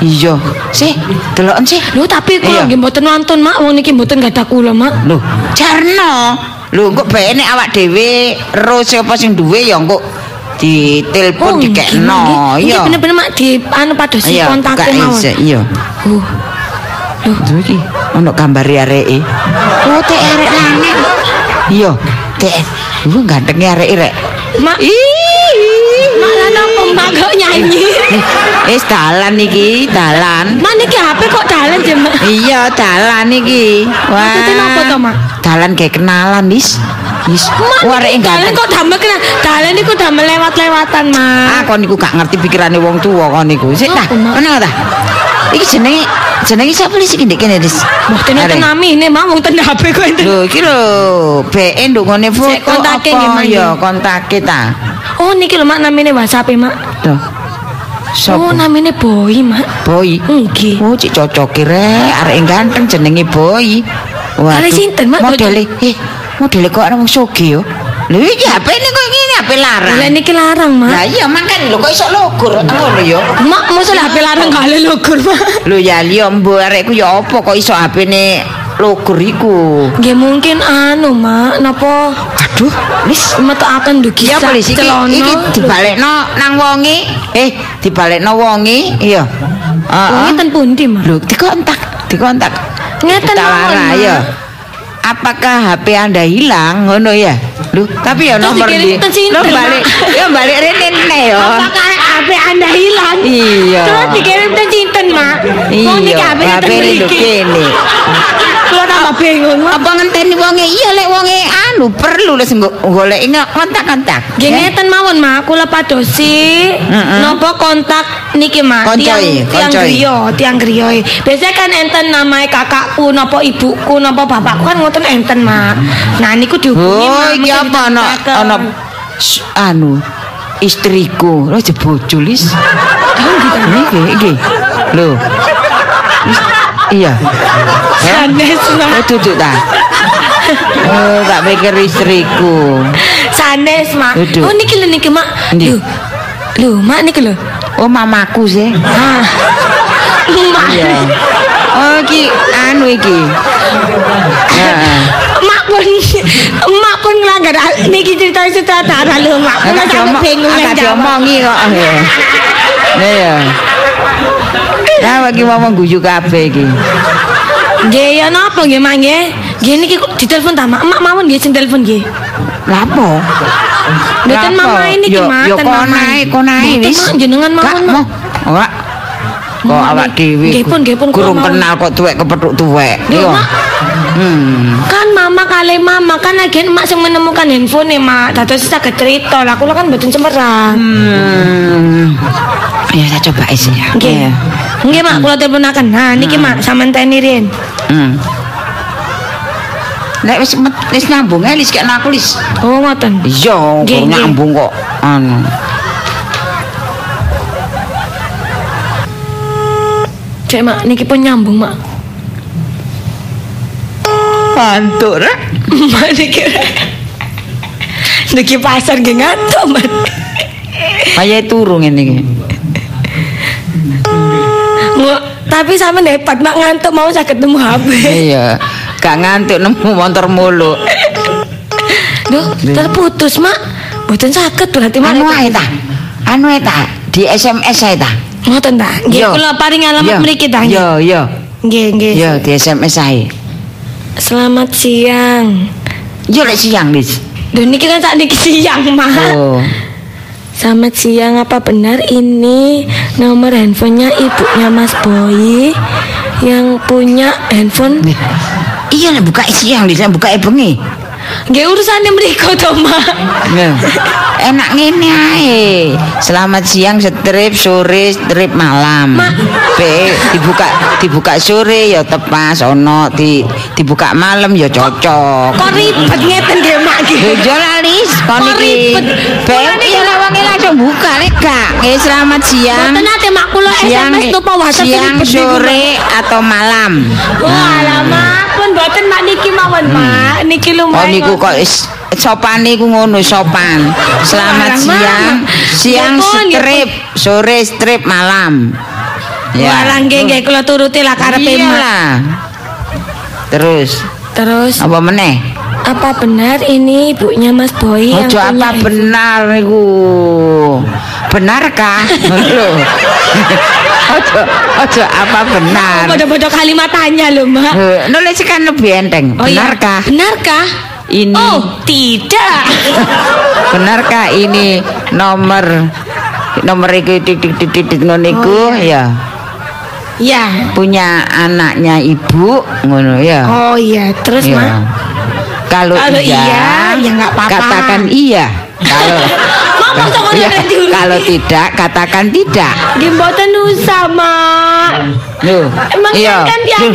Iya. Sih, deloken sih. Lho tapi kula Iya. nggih mboten nonton mak wong niki mboten gadah kula mak. Lho, jarno. Lho, kok bae nek awak dhewe ro siapa sing duwe ya kok ditelepon nggih, dikekno. Iya. Nggih bener-bener mak di anu Iya, kontakku buka mawon. Iya. Uh. Lho, Lho iki ono gambare areke. Oh, tek arek lanang. Iya, tek. Lu gantenge areke rek. mak Ih. Mak kok nyanyi. Eh, Wis dalan iki, dalan. Mak niki HP kok dalan je mak. Iya, dalan iki. Wah. Maksudnya napa to, Mak? Dalan kayak kenalan, Wis. Wis. Wah, dalan ganteng. kok damel kena. Dalan niku damel lewat-lewatan mak. Ah, kon niku gak ngerti pikirane wong tuwa kon niku. Sik dah, Apa, ngono ta. Iki jenenge jenenge sapa iki sing ndek kene, Dis? Mboten Arek. nonton namine mak wong ten HP kok enten. Lho, iki lho, BE ndungone foto Sik, kontake apa? nggih, Mak, Ya, kontake ta. Oh niki lho mak namine WhatsApp mak. Tuh. Oh Sopo? namine Boy mak. Boy. Nggih. Oh, cik cocoki rek, arek ganteng jenenge Boy. Kali sinten, Mak? Modele, eh, modele kok orang soge yo. Lho iki HP ini kok ngene HP larang. Lah niki larang mak. Lah iya makan lho kok iso logur ngono yo. Mak mosok HP larang kali logur mak. Lho ya liya mbok arekku ya apa kok iso HP-ne logur iku. Nggih mungkin anu mak napa Aduh, wis metu akan dugi Iya sak polisi iki, iki dibalekno nang wonge. Eh, dibalekno wonge. Iya. Wonge Heeh. ten pundi mak? Lho, dikontak, dikontak. Ngeten mawon, ya. Apakah HP Anda hilang? Ngono ya. Lho, tapi ya nomor di. Mak? balik, ya balik rene ne ya. Apakah HP Anda hilang? Iya. Terus dikirim ke sinten mak? Iya, HP ini kene. Kula tambah bingung. Apa ngenteni wonge? Iya lek wonge anu perlu les golek kontak-kontak. Nggih ngeten mawon mak, kula padosi napa kontak niki mak Koncoi, tiang griya, tiang griya. Biasanya kan enten namae kakakku napa ibuku napa bapakku kan ngoten enten mak. Nah niku dihubungi Oh, iki apa ana ana anu istriku. Lho jebojo lis. Iki iki. Lho. Iya. Sanes Oh, mak. duduk ta. Oh, tak pikir istriku. Sanes mak. Duduk. Oh niki lho niki mak. Lho. Lho mak niki lho. Oh, mamaku sih. Ah. Mak. Iya. Oh, iki anu iki. Heeh. Mak pun mak pun ngelanggar niki cerita sutradara lho mak. Kula Agak sampe bingung agak jawab. diomongi kok. ya. Nah ya. Nah, bagi ngomong guyu kabeh iki. Nggih ya napa nggih mak nggih? Nggih niki ditelepon ta mak? Mak mawon nggih sing telepon nggih. Lapo? Mboten Lapo? mama ini Yo- mak, Yo kok naik Mboten, wis. Jenengan mawon, Mak. mau. Ora. Kok awak dhewe. nggih pun, nggih pun, Kurung kenal kok tuwek kepethuk tuwek. Lho, Iya. Hmm. Kan mama kali mama kan lagi mak sing menemukan handphone mak. Dados saged cerita lah. Kula kan mboten cemerang. Hmm. Ya saya coba isi ya. Nggih. Iya. Nggih mak kula teleponaken. Nah niki mak sampean teni riyen. Hmm. nek wis wis nyambung ae lis kena aku lis. Oh, ngoten. Iya, nyambung kok. Anu. Cek, Mak, niki pun nyambung, Mak. Ngantuk rek. Mak niki. Niki pasar nggih ngantuk, Mak. Kaya turu ngene tapi sampe hebat mak ngantuk mau saya ketemu HP. Iya, gak ngantuk nemu motor mulu. Duh, terputus mak. Boten sakit berarti mak. Anu ae ta. Anu ae ta, di SMS ae ta. Ngoten ta. Nggih, kula paring alamat mriki ta. Iya, iya. Nggih, nggih. Iya, di SMS ae. Selamat siang. Yo lek siang, Lis. Duh niki kan sak niki siang, Mak. Oh. Selamat siang, apa benar ini nomor handphonenya ibunya Mas Boy yang punya handphone? Nih. Iya buka siang, nek buka bengi. Nggih urusane mriko to, Mak. Enak ngene ae. Selamat siang strip sore strip malam. Ma- Be dibuka dibuka sore ya tepas ono di dibuka malam ya cocok. Kok ribet ngeten nggih, Mak nggih. Yo lalis kon iki. Be ya lawange langsung buka lek gak. Nggih selamat siang. Mboten nate mak kula Siang, SMS napa WhatsApp siang Mak. sore atau malam. Oh, alamak, pun boten mak niki mawon, Mak. Niki Oh lumayan. niku kok is sopan niku ngono sopan. Selamat Alah, siang. Siang Ya ya strip, sore strip malam. Walah nggih nggih kula turuti lah karepe. Iyalah. Terus Terus apa meneh? apa benar ini ibunya Mas Boy yang punya apa handphone? benar niku. Benarkah? Lho. Ojo ojo apa benar? Bodoh-bodoh kalimat tanya loh, Mak. Eh, Nulis kan lebih enteng. Oh, iya. Benarkah? Benarkah? Ini Oh, tidak. benarkah ini nomor nomor iki titik titik titik ngono iku ya Ya. punya anaknya ibu ngono ya. Oh iya, terus Ya. Mak. Kalau, Kalau iya, iya, ya nggak apa-apa. Katakan iya. Kalau Iya, kalau tidak katakan tidak. Nggih mboten usah, Mak. Loh, Emang kan sing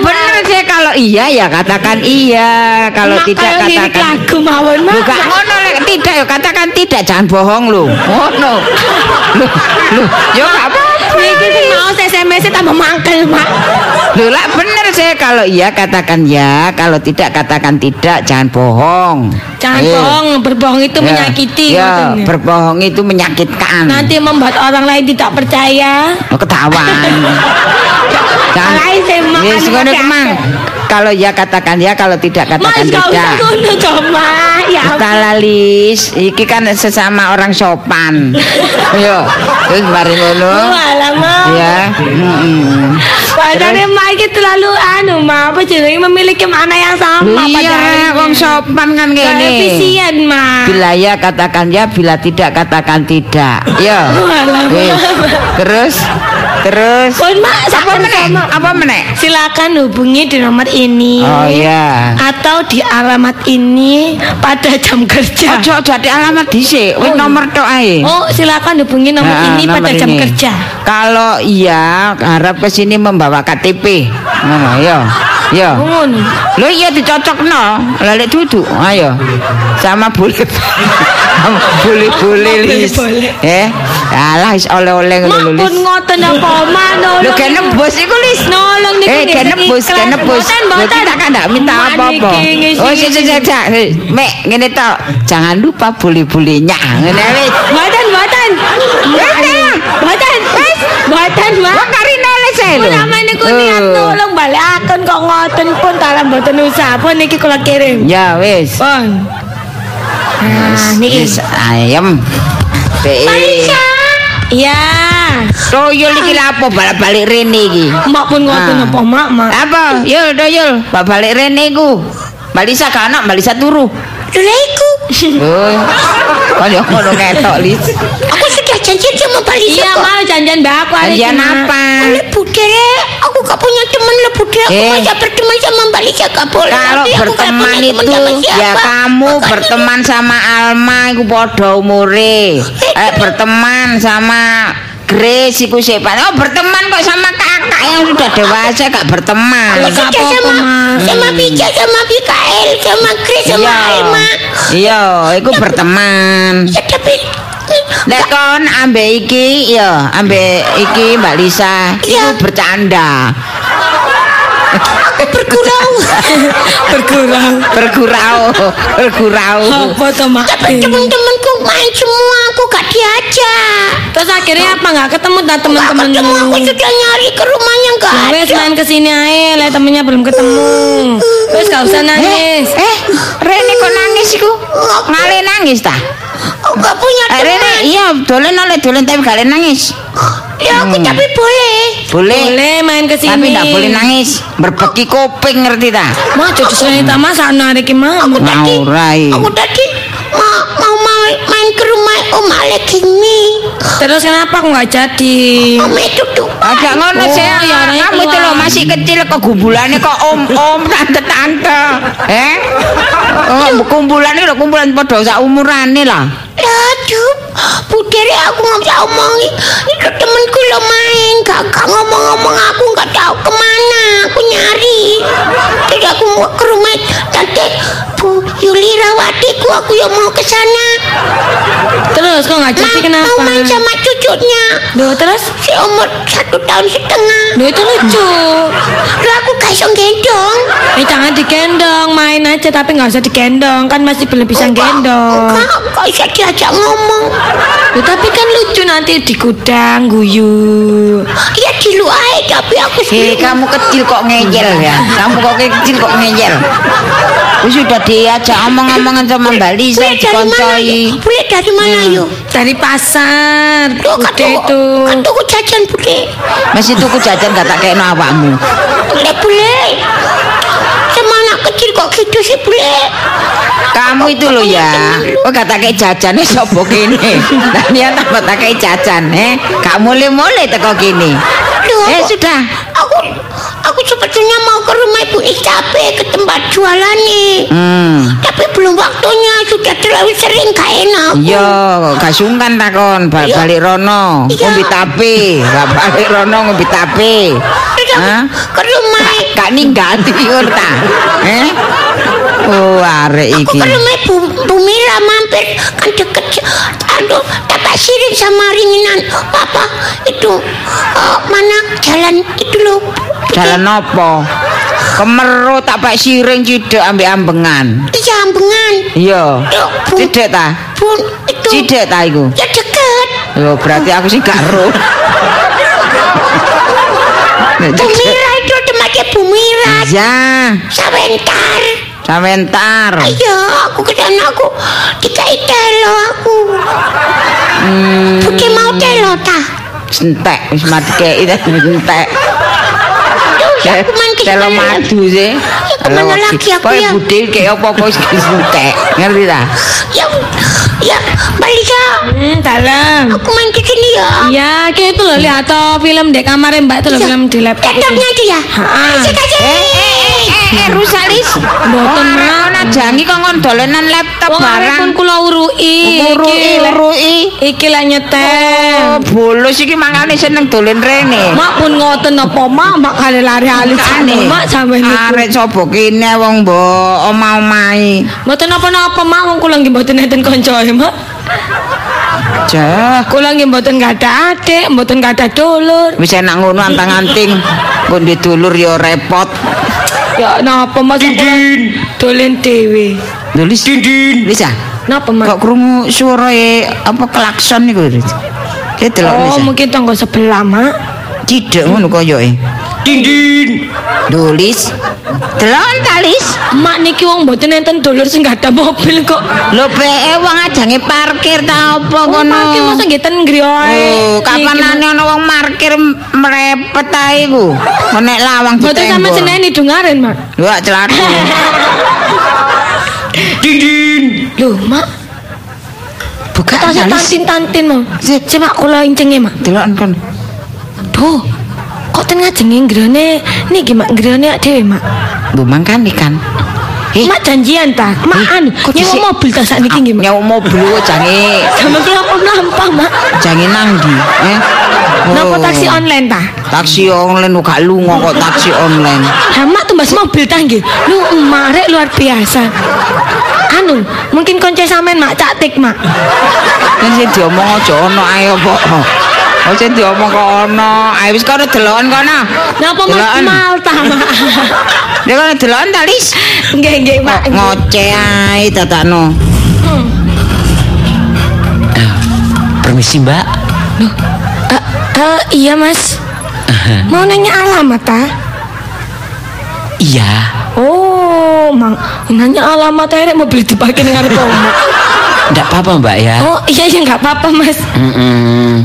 bener sih kalau iya ya katakan iya, kalau Mak, tidak katakan lagu mawon, Mak. Bukan ngono lek tidak ya katakan tidak jangan bohong lu. Ngono. Loh, yo gak apa-apa. Niki sing mau SMS tambah mangkel, Mak. Loh lah bener sih kalau iya katakan ya, kalau tidak katakan tidak, jangan bohong. Jangan Eh, bohong, berbohong itu ya, menyakiti. Ya, berbohong itu menyakitkan. Nanti membuat orang lain tidak percaya. Oh, ketahuan. Lain saya makan. Kalau ya katakan ya, kalau tidak Mas katakan usah tidak. Mak. Ya. Talalis, iki kan sesama orang sopan. Yo, wis mari ngono. Ya. Padahal Mak iki terlalu anu, Mak. Apa jenenge memiliki makna yang sama iya, padahal. wong sopan kan kene. efisien, Mak. Bila ya katakan ya, bila tidak katakan tidak. Yo. Terus terus Pun Mak, apa meneh? Apa meneh? Silakan hubungi di nomor ini. Oh iya. Atau di alamat ini pada jam kerja. Ojo ojo di alamat dhisik, wis Oh, iya. nomor tok ae. Oh, silakan hubungi nomor Nah, ini nomor pada jam ini. kerja. Kalau iya, harap ke sini membawa KTP. Ngono, yo. Yo. Ngono. Lho iya dicocokno, lelek duduk. Ayo. Sama boleh. Boleh-boleh. Eh, alah is oleh-oleh ngono lho, pun ngoten apa manolong. Lho bos iku lis. Nolong niki Eh, kene bos, kene bos. Mboten, Lho mboten. kita kan ndak minta apa-apa. Oh, sik sik sik. Mek, ngene tok. Jangan lupa boleh-bolehnya. Ngene wis. Mboten, mboten. Mboten. Wis, mboten, Mak. Wong kari nulis ae lho. Niku niat Oh. nolong balekake kok ngoten pun talam mboten usah. Pun niki kula kirim. Ya wis. Pun. Nah, niki. Wis ayem. Be. Iya. Toyol iki lha apa balik-balik rene iki? Mak pun ngoten Ah. apa, Mak, Mak. Apa? Yul, doyul, balik rene iku. Balisa gak anak, balisa turu. Lah iku. Oh. Kan yo ngono ketok, Lis. Aku sudah janji sama Balisa Iya, mau janjian mbak aku hari Janjian apa? Oleh budere, aku gak punya teman lah budere. Aku Eh. masa berteman sama Balisa gak boleh. Kalau Tapi aku berteman itu sama ya kamu Makanya berteman sama Alma iku padha umure. Eh berteman sama Grace iku siapa? Oh berteman kok sama kakak yang sudah dewasa gak berteman. Sudah apa-apa, sama Mas. sama Bija sama Mikael sama Chris sama Iya. Alma. Iya, iku berteman. Ya tapi Nek kon ambek iki ya, ambek iki Mbak Lisa, Iya. iku bercanda. bergurau. berkurang Bergurau, bergurau. apa tuh mak tapi teman-temanku main semua, aku gak diajak. terus akhirnya apa nggak ketemu dah ketemu, aku sudah nyari ke rumahnya gak Ya wes ada. main ke sini aja lah temennya belum ketemu Wes gak usah nangis Eh, Rene kok nangis iku? Ngale nangis ta? Aku gak punya Eh, Rene, teman. iya, dolen oleh dolen tapi gak nangis. Ya aku tapi boleh. Boleh. Boleh main kesini Tapi gak boleh nangis. Berbeki kuping ngerti ta? Mak cucu saya tak masa hari kemana Ngaurai. Aku tadi mau mau main, ke rumah Om Alek ini. Terus kenapa aku nggak jadi Om itu tuh. Agak ngono Oh, sih. ya, orangnya Kamu itu loh masih kecil kok gumbulannya kok om-om tante-tante. Eh? Oh, kumpulan lho kumpulan padha sak umurane lah. Lah, Jup. Putri aku nggak bisa omongi. Itu temanku lo main. Gak, gak ngomong-ngomong aku nggak tahu kemana. Aku nyari. Jadi aku mau ke rumah tante Bu Yuli Rawatiku. Aku yang mau ke sana. Terus kok nggak jadi kenapa Mau main sama cucunya. Duh terus Si umur satu tahun setengah. Duh itu lucu Lah aku iso gendong. Eh jangan digendong Main aja tapi nggak usah digendong Kan masih belum bisa gendong Enggak, enggak bisa diajak ngomong. Duh, Tapi kan lucu nanti di gudang Guyu Ya di luar tapi aku Eh, sebelum kamu kecil kok ngeyel ya? Kamu kok kecil kok ngeyel? Wis sudah diajak omong-omongan sama Mbak Lisa Boleh dari mana dikoncoi. yuk? Boleh dari mana yuk? Dari pasar Tuh kan Udah itu tuku jajan boleh. Masih tuku jajan gak tak kekno awakmu. Boleh boleh. Anak kecil kok gitu sih boleh. Kamu itu loh ya, kok gak tak kayak jajan nih sopo kini. Nah dia tambah tak kayak jajan, eh? Gak mulai-mulai teko kini. Loh, Eh sudah, Aku aku sebetulnya mau ke rumah Ibu Isape ke tempat jualan nih. hmm, Tapi belum waktunya sudah terlalu sering gak enak. yo gak sungkan takon, ba Iya. balik rono, Iya. ngombe tape, gak balik rono ngombe tape. Hah? ke rumah Gak ninggati ngono ta? Eh? Oh, arek iki. Aku ke rumah Bu, Bu Mira mampir kan deket aduh dapat siring sama ringinan papa itu eh, mana jalan itu loh Jalan nopo? Kemeru tak pak siring cidek ambek ambengan. iya ambengan Iya. Cidek ta? Bu itu Cidek ta iku? ya deket Yo berarti aku sih gak ro. Nek Bu cedek- Mira itu tempatnya Bu Mira Iya, Sawentar sawentar. ayo aku ke sana aku dikai telo aku Hmm, Budi mau telo ta entek wis mati kei ta entek. Terus aku main ke Telo madu sih. Ya, kemana lagi aku Kowe ya? budhe kayak apa-apa wis entek. Ngerti ta? ya ya Hmm dalam aku main ke sini ya Iya kayak itu loh lihat toh film di kamar mbak itu loh film di laptop Laptopnya itu ya Ha-ha. Kasih Eh, eh, eh, eh, Rusalis. Mboten, Ora Mak. ana jangi kok ngon dolenan laptop arek barang. pun kula urui Urui, urui. Iki lah nyetel Oh, bolos iki mangane seneng dolen rene. Mak pun ngoten apa mak mak kali lari alis Makane. mak sampe niku. Arek sapa kene wong mbok omah-omahi. Mboten apa-apa mak wong kula nggih mboten enten kancae mak. Jah, Kula nggih mboten gadah adik, mboten gadah dulur. wis enak ngono antang-anting. Kok ndek dulur ya repot. Ya napa mas kula dolen dhewe. Nulis Dindin. Lisa, Napa mas? kok krungu suara apa klakson niku? Ki delok Oh Lisa. mungkin tangga sebelah mak. Cidek ngono koyoke. Dindin. Nulis. Delok talis. Mak niki wong mboten enten dulur sing gadah mobil kok. Lho peke wong ajange parkir ta apa Oh, kono? Maki masa nggih ten ngriyo ae. Oh, kapan Niki, ana wong parkir mrepet ae iku. Nek lawang Mboten sampe seneni dungaren mak. Wah, celaka. Lho mak, Buka tantin-tantin mau. Sip. Cuma kula incenge mak. Delok kon. Duh, kok ten ngajenge ngrene niki mak ngrene dhewe mak. Mbok mangkane kan. Eh, Mak janjian ta? Mak Eh, anu, kok nyewa mobil ta sakniki nggih mak. nyawa mobil kok jange Sama kula apa mlampah mak. jange nang ndi? Eh. Napa taksi online ta? Taksi online gak lunga kok taksi online. Hamak tumbas mobil ta nggih. Lu marek luar biasa. Anu, mungkin konco sampean mak caktik mak. Kan sing diomong aja ono ae apa. Oh sing diomong kok ono. Ayo wis kono deloken kono. Napa mas Deloken. Malta mak? Nek kono deloken ta Lis. Nggih nggih mak. Ngoceh ae tatakno. Permisi Mbak. Eh, eh, iya mas. Mau nanya alamat ta? Iya. Oh, mang nanya alamat aja mau beli dipakai dengan kamu. Enggak apa-apa Mbak ya. Oh iya iya nggak apa-apa mas. Mm-mm.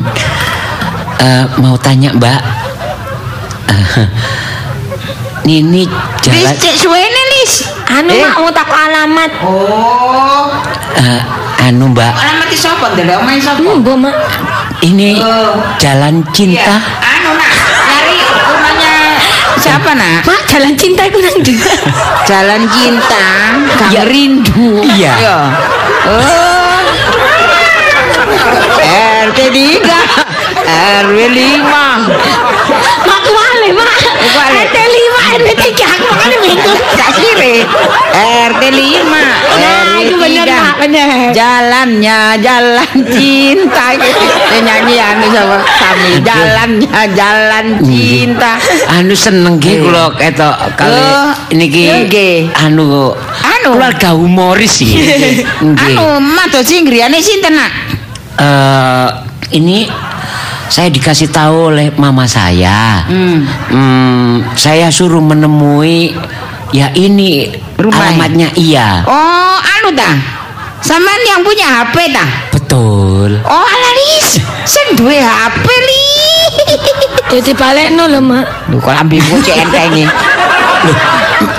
Eh, mau tanya Mbak. Eh, Nini jalan cek suwene Lis. Anu Eh. mak mau tak alamat. Oh. eh, anu Mbak. Alamat sapa ndelok omahe sapa? Hmm, bu mak. Ini Oh. jalan Iya. cinta. Anu nak nyari rumahnya siapa nak? Mak jalan cinta itu nang ndi? Jalan cinta, Gang Iya. Rindu. Iya. Oh. RT 3 RW 5 mak kuali mak. RT lima RT tiga. Aku makanya bingung. Tak sirik RT 5 Nah RW itu bener 3 mak bener. Jalannya jalan cinta. Ini nyanyi anu sama kami Jalannya jalan cinta. Anu seneng ki Iya. kula ketok kali Oh, niki. Anu Anu. keluarga humoris sih. Nggih. Anu mados singgriane sinten nak? Eh, ini saya dikasih tahu oleh mama saya. Hmm. Hmm, saya suruh menemui ya ini Rumah. alamatnya iya. Oh anu ta Sampean yang punya HP ta Betul. Oh alaris duwe HP li Jadi balik no lho mak. Lho kok lambemu cek entengi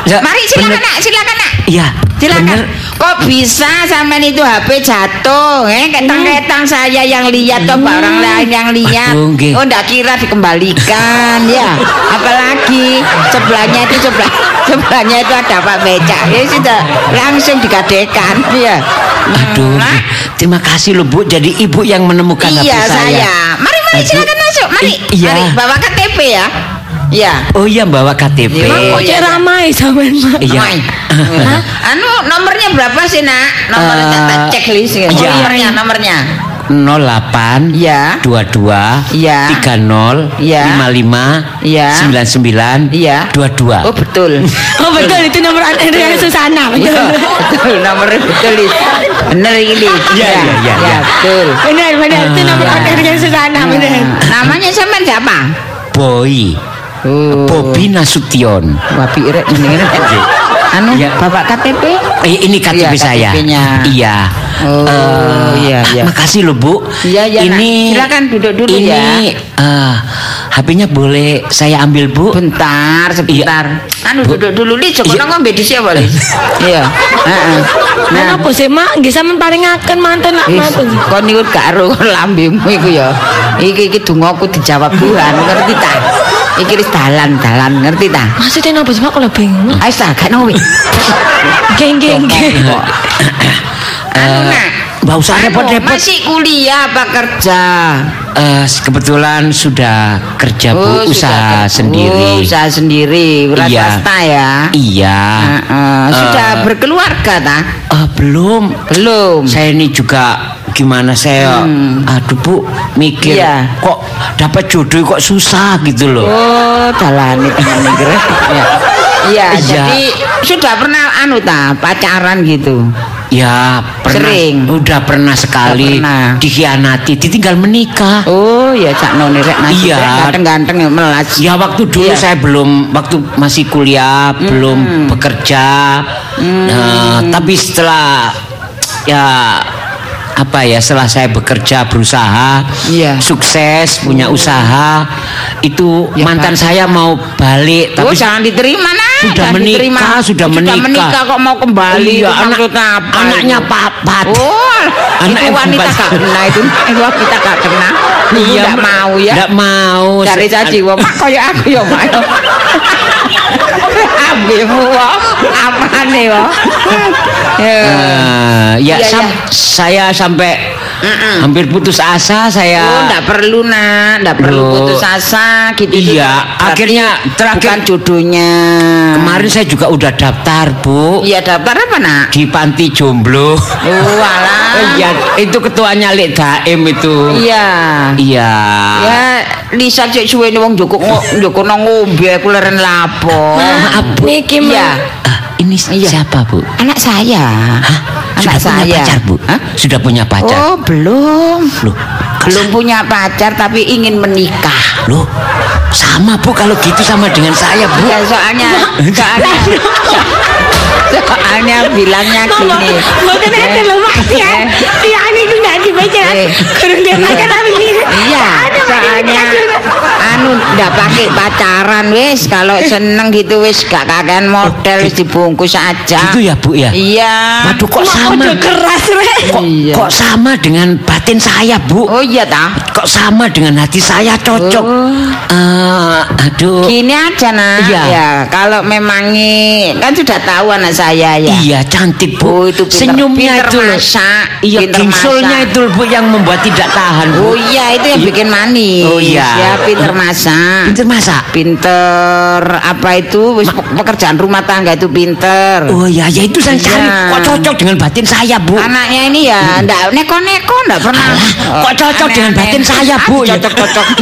Ya, Mari silakan bener- nak silakan nak Iya. Silakan. bener. Kok bisa sampean itu HP jatuh? Eh, ketang-ketang saya yang lihat atau orang lain yang lihat. Aduh. Oh, ndak kira dikembalikan ya. Apalagi sebelahnya itu sebelah sebelahnya itu ada Pak Becak. Ya sudah langsung digadekan. Ya. Aduh, Nah, terima kasih loh Bu. Jadi ibu yang menemukan HP iya saya. saya. Mari mari silakan masuk. Mari. I- iya. Mari bawa KTP ya. Iya. Oh iya bawa KTP. Iya. Mak kok cek ramai sampean mak. Iya. Mai. anu nomornya berapa sih nak? Nomor Eh, tak checklist ya. iya. Nomornya nomornya. 08 Iya. 22 Iya. 30 Iya. 55 Iya. 99 Iya. 22 Oh betul. Oh betul itu nomor Andrea Susana betul. Iya, betul nomornya betul Lis. Bener ini. Iya, Ya, iya, iya, ya, iya. betul. Benar benar itu nomor Ah. Andrea Susana benar. Namanya sampean siapa? Boy Oh. Bobi Nasution Wapi rek ini ini. Anu Iya. Bapak KTP? Eh, ini KTP Iya, saya. KTP-nya. Iya. Oh, Eh, iya, iya. Makasih loh Bu. Iya, iya. Ini Silakan duduk dulu ini, ya. eh, HP-nya boleh saya ambil Bu? Bentar, sebentar. Anu Bu. duduk dulu Lis, coba Iya. ngombe di siapa Lis? Iya. Heeh. Nah, apa sih mak? Nggih sampean paringaken manten Wis, manten. kon niku gak ero lambemu iku ya. Iki iki dongaku dijawab Tuhan, ngerti ta? Iki wis dalan-dalan, ngerti ta? Maksudnya apa sih mak kalau bingung? Ayo ta, gak nowi. Geng geng geng. Anu nak, Nggak usah anu, repot-repot. Masih kuliah apa kerja? Eh, kebetulan sudah kerja Bu, Oh, usaha sudah. sendiri. Oh, usaha sendiri, wira Iya. swasta ya. Iya. Heeh, sudah Eh, berkeluarga ta? eh, belum. Belum. Saya ini juga gimana saya aduh Bu mikir Hmm. Iya. kok dapat jodoh kok susah gitu loh. Oh, dalane tenan. Rek. Ya. Iya, Iya. jadi sudah pernah anu ta, pacaran gitu. Ya pernah Sering. udah pernah sekali pernah. dikhianati ditinggal menikah. Oh, ya cak none rek Iya. ganteng-ganteng ya melas. Ya waktu dulu Iya. saya belum waktu masih kuliah belum bekerja. Nah, tapi setelah ya apa ya setelah saya bekerja berusaha Iya. sukses punya usaha itu Ya, mantan Pak. saya mau balik Oh, tapi jangan diterima nah. Sudah jangan menikah, diterima. sudah menikah. menikah kok mau kembali. Iya, anak- apa? anaknya itu? papat. Oh, Anak itu yang wanita gak kena itu. Wanita gak kena. Iya, gak mau ya. nggak mau Cari caci wong mak kaya aku ya mak. Ambemu wong wong. Ya. Eh, ya Iya, sam- iya. saya sampai hampir putus asa saya. Oh, enggak perlu nak, enggak perlu Loh. putus asa gitu. itu Iya, akhirnya terakhir- bukan jodohnya. Kemarin saya juga udah daftar, Bu. Iya daftar apa nak? Di panti jomblo. Oh alah. Iya, itu ketuanya Lek Daim itu. Iya. Iya. Ya, Lisa cek suwe wong Joko Joko nang ngombe aku leren lapo. Maaf. Niki Iya. Ah, ini Iya. siapa, Bu? Anak saya. Sudah Anak punya saya. pacar, Bu? Hah? Sudah punya pacar. Oh, belum. Loh, Belum punya pacar tapi ingin menikah. Loh, sama Bu kalau gitu sama dengan saya, Bu. Ya soalnya soalnya soalnya bilangnya gini. Enten lho Pak. Ya. Eh. Ya ini dibaca. Eh. Kurang dia pacar tapi ini. Iya, soalnya anu ndak pakai pacaran wis kalau seneng gitu wis gak kakean model wis dibungkus aja. Gitu ya, Bu ya? Iya. Waduh, kok sama? keras rek. Kok, Iya. kok sama dengan batin saya, Bu? Oh iya tah. Kok sama dengan hati saya cocok? Eh, aduh. Gini aja nak. Iya. Ya, kalau memangnya kan sudah tahu anak saya ya. Iya, cantik, Bu. Oh, itu pinter- Senyumnya pinter itu masak, Iya, pinter gingsulnya masak. itu Bu yang membuat tidak tahan, Bu. Oh iya itu yang bikin manis. Oh, iya. Ya pinter masak. Pinter masak. Pinter apa itu wis pe- pekerjaan rumah tangga itu pinter. Oh iya, ya itu saya Iya. cari. Kok cocok dengan batin saya, Bu? Anaknya ini ya ndak neko-neko ndak pernah. Alah, kok cocok dengan batin saya, Bu? Ya. Cocok-cocok.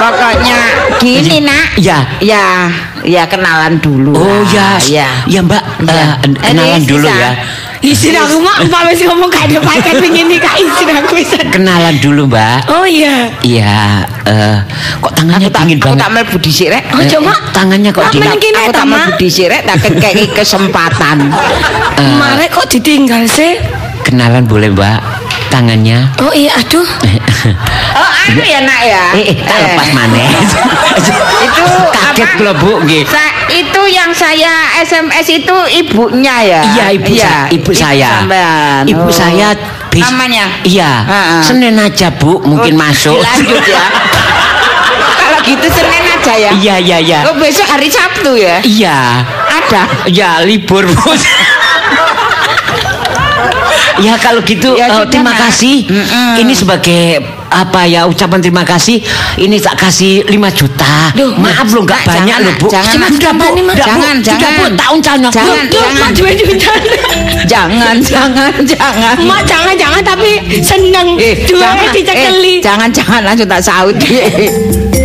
Pokoknya gini nak. Ya. Ya, ya kenalan dulu. Oh lah. ya, ya. ya Mbak, Iya. eh, kenalan Eh, dulu bisa. ya. Isin aku mak Mbak wis ngomong gak ada pacar pengen nikah isin aku wis. Kenalan dulu Mbak. Oh iya. Iya, eh, kok tangannya Aku tak, dingin aku banget. tak mlebu dhisik rek. Oh, Eh, coba. tangannya kok dingin. Aku ta, tak Mak. mlebu dhisik rek tak kekeki kesempatan. Eh, Mare kok ditinggal sih? kenalan boleh Mbak, tangannya. Oh iya aduh. Oh, anu ya nak ya. Eh, eh, tak lepas maneh. itu kaget loh Bu, nggih. Sa- itu yang saya SMS itu ibunya ya. Iya ibu saya, ibu saya. sampean. Ibu Oh. saya bis- namanya. Iya. Senin aja Bu, mungkin Oh, masuk. Dilanjut ya. Kalau gitu Senin aja ya. Iya iya iya. Oh, besok hari Sabtu ya. Iya. Ada. Ya libur Bu. Ya kalau gitu Ya, sudah, terima kasih. Mm-mm. Ini sebagai apa ya ucapan terima kasih. Ini tak kasih 5 juta. Duh, Maaf loh nggak banyak jangan, loh Bu. Jangan, Nak. Bu. Jangan, Sudah, Bu. jangan, Bu. jangan. Tahun sana. Jangan, Duh, jangan. mak duit-duitan. Jangan, jangan, jangan. Mak jangan-jangan tapi seneng. Eh, jangan, dicekeli. eh, jangan, jangan langsung tak saut.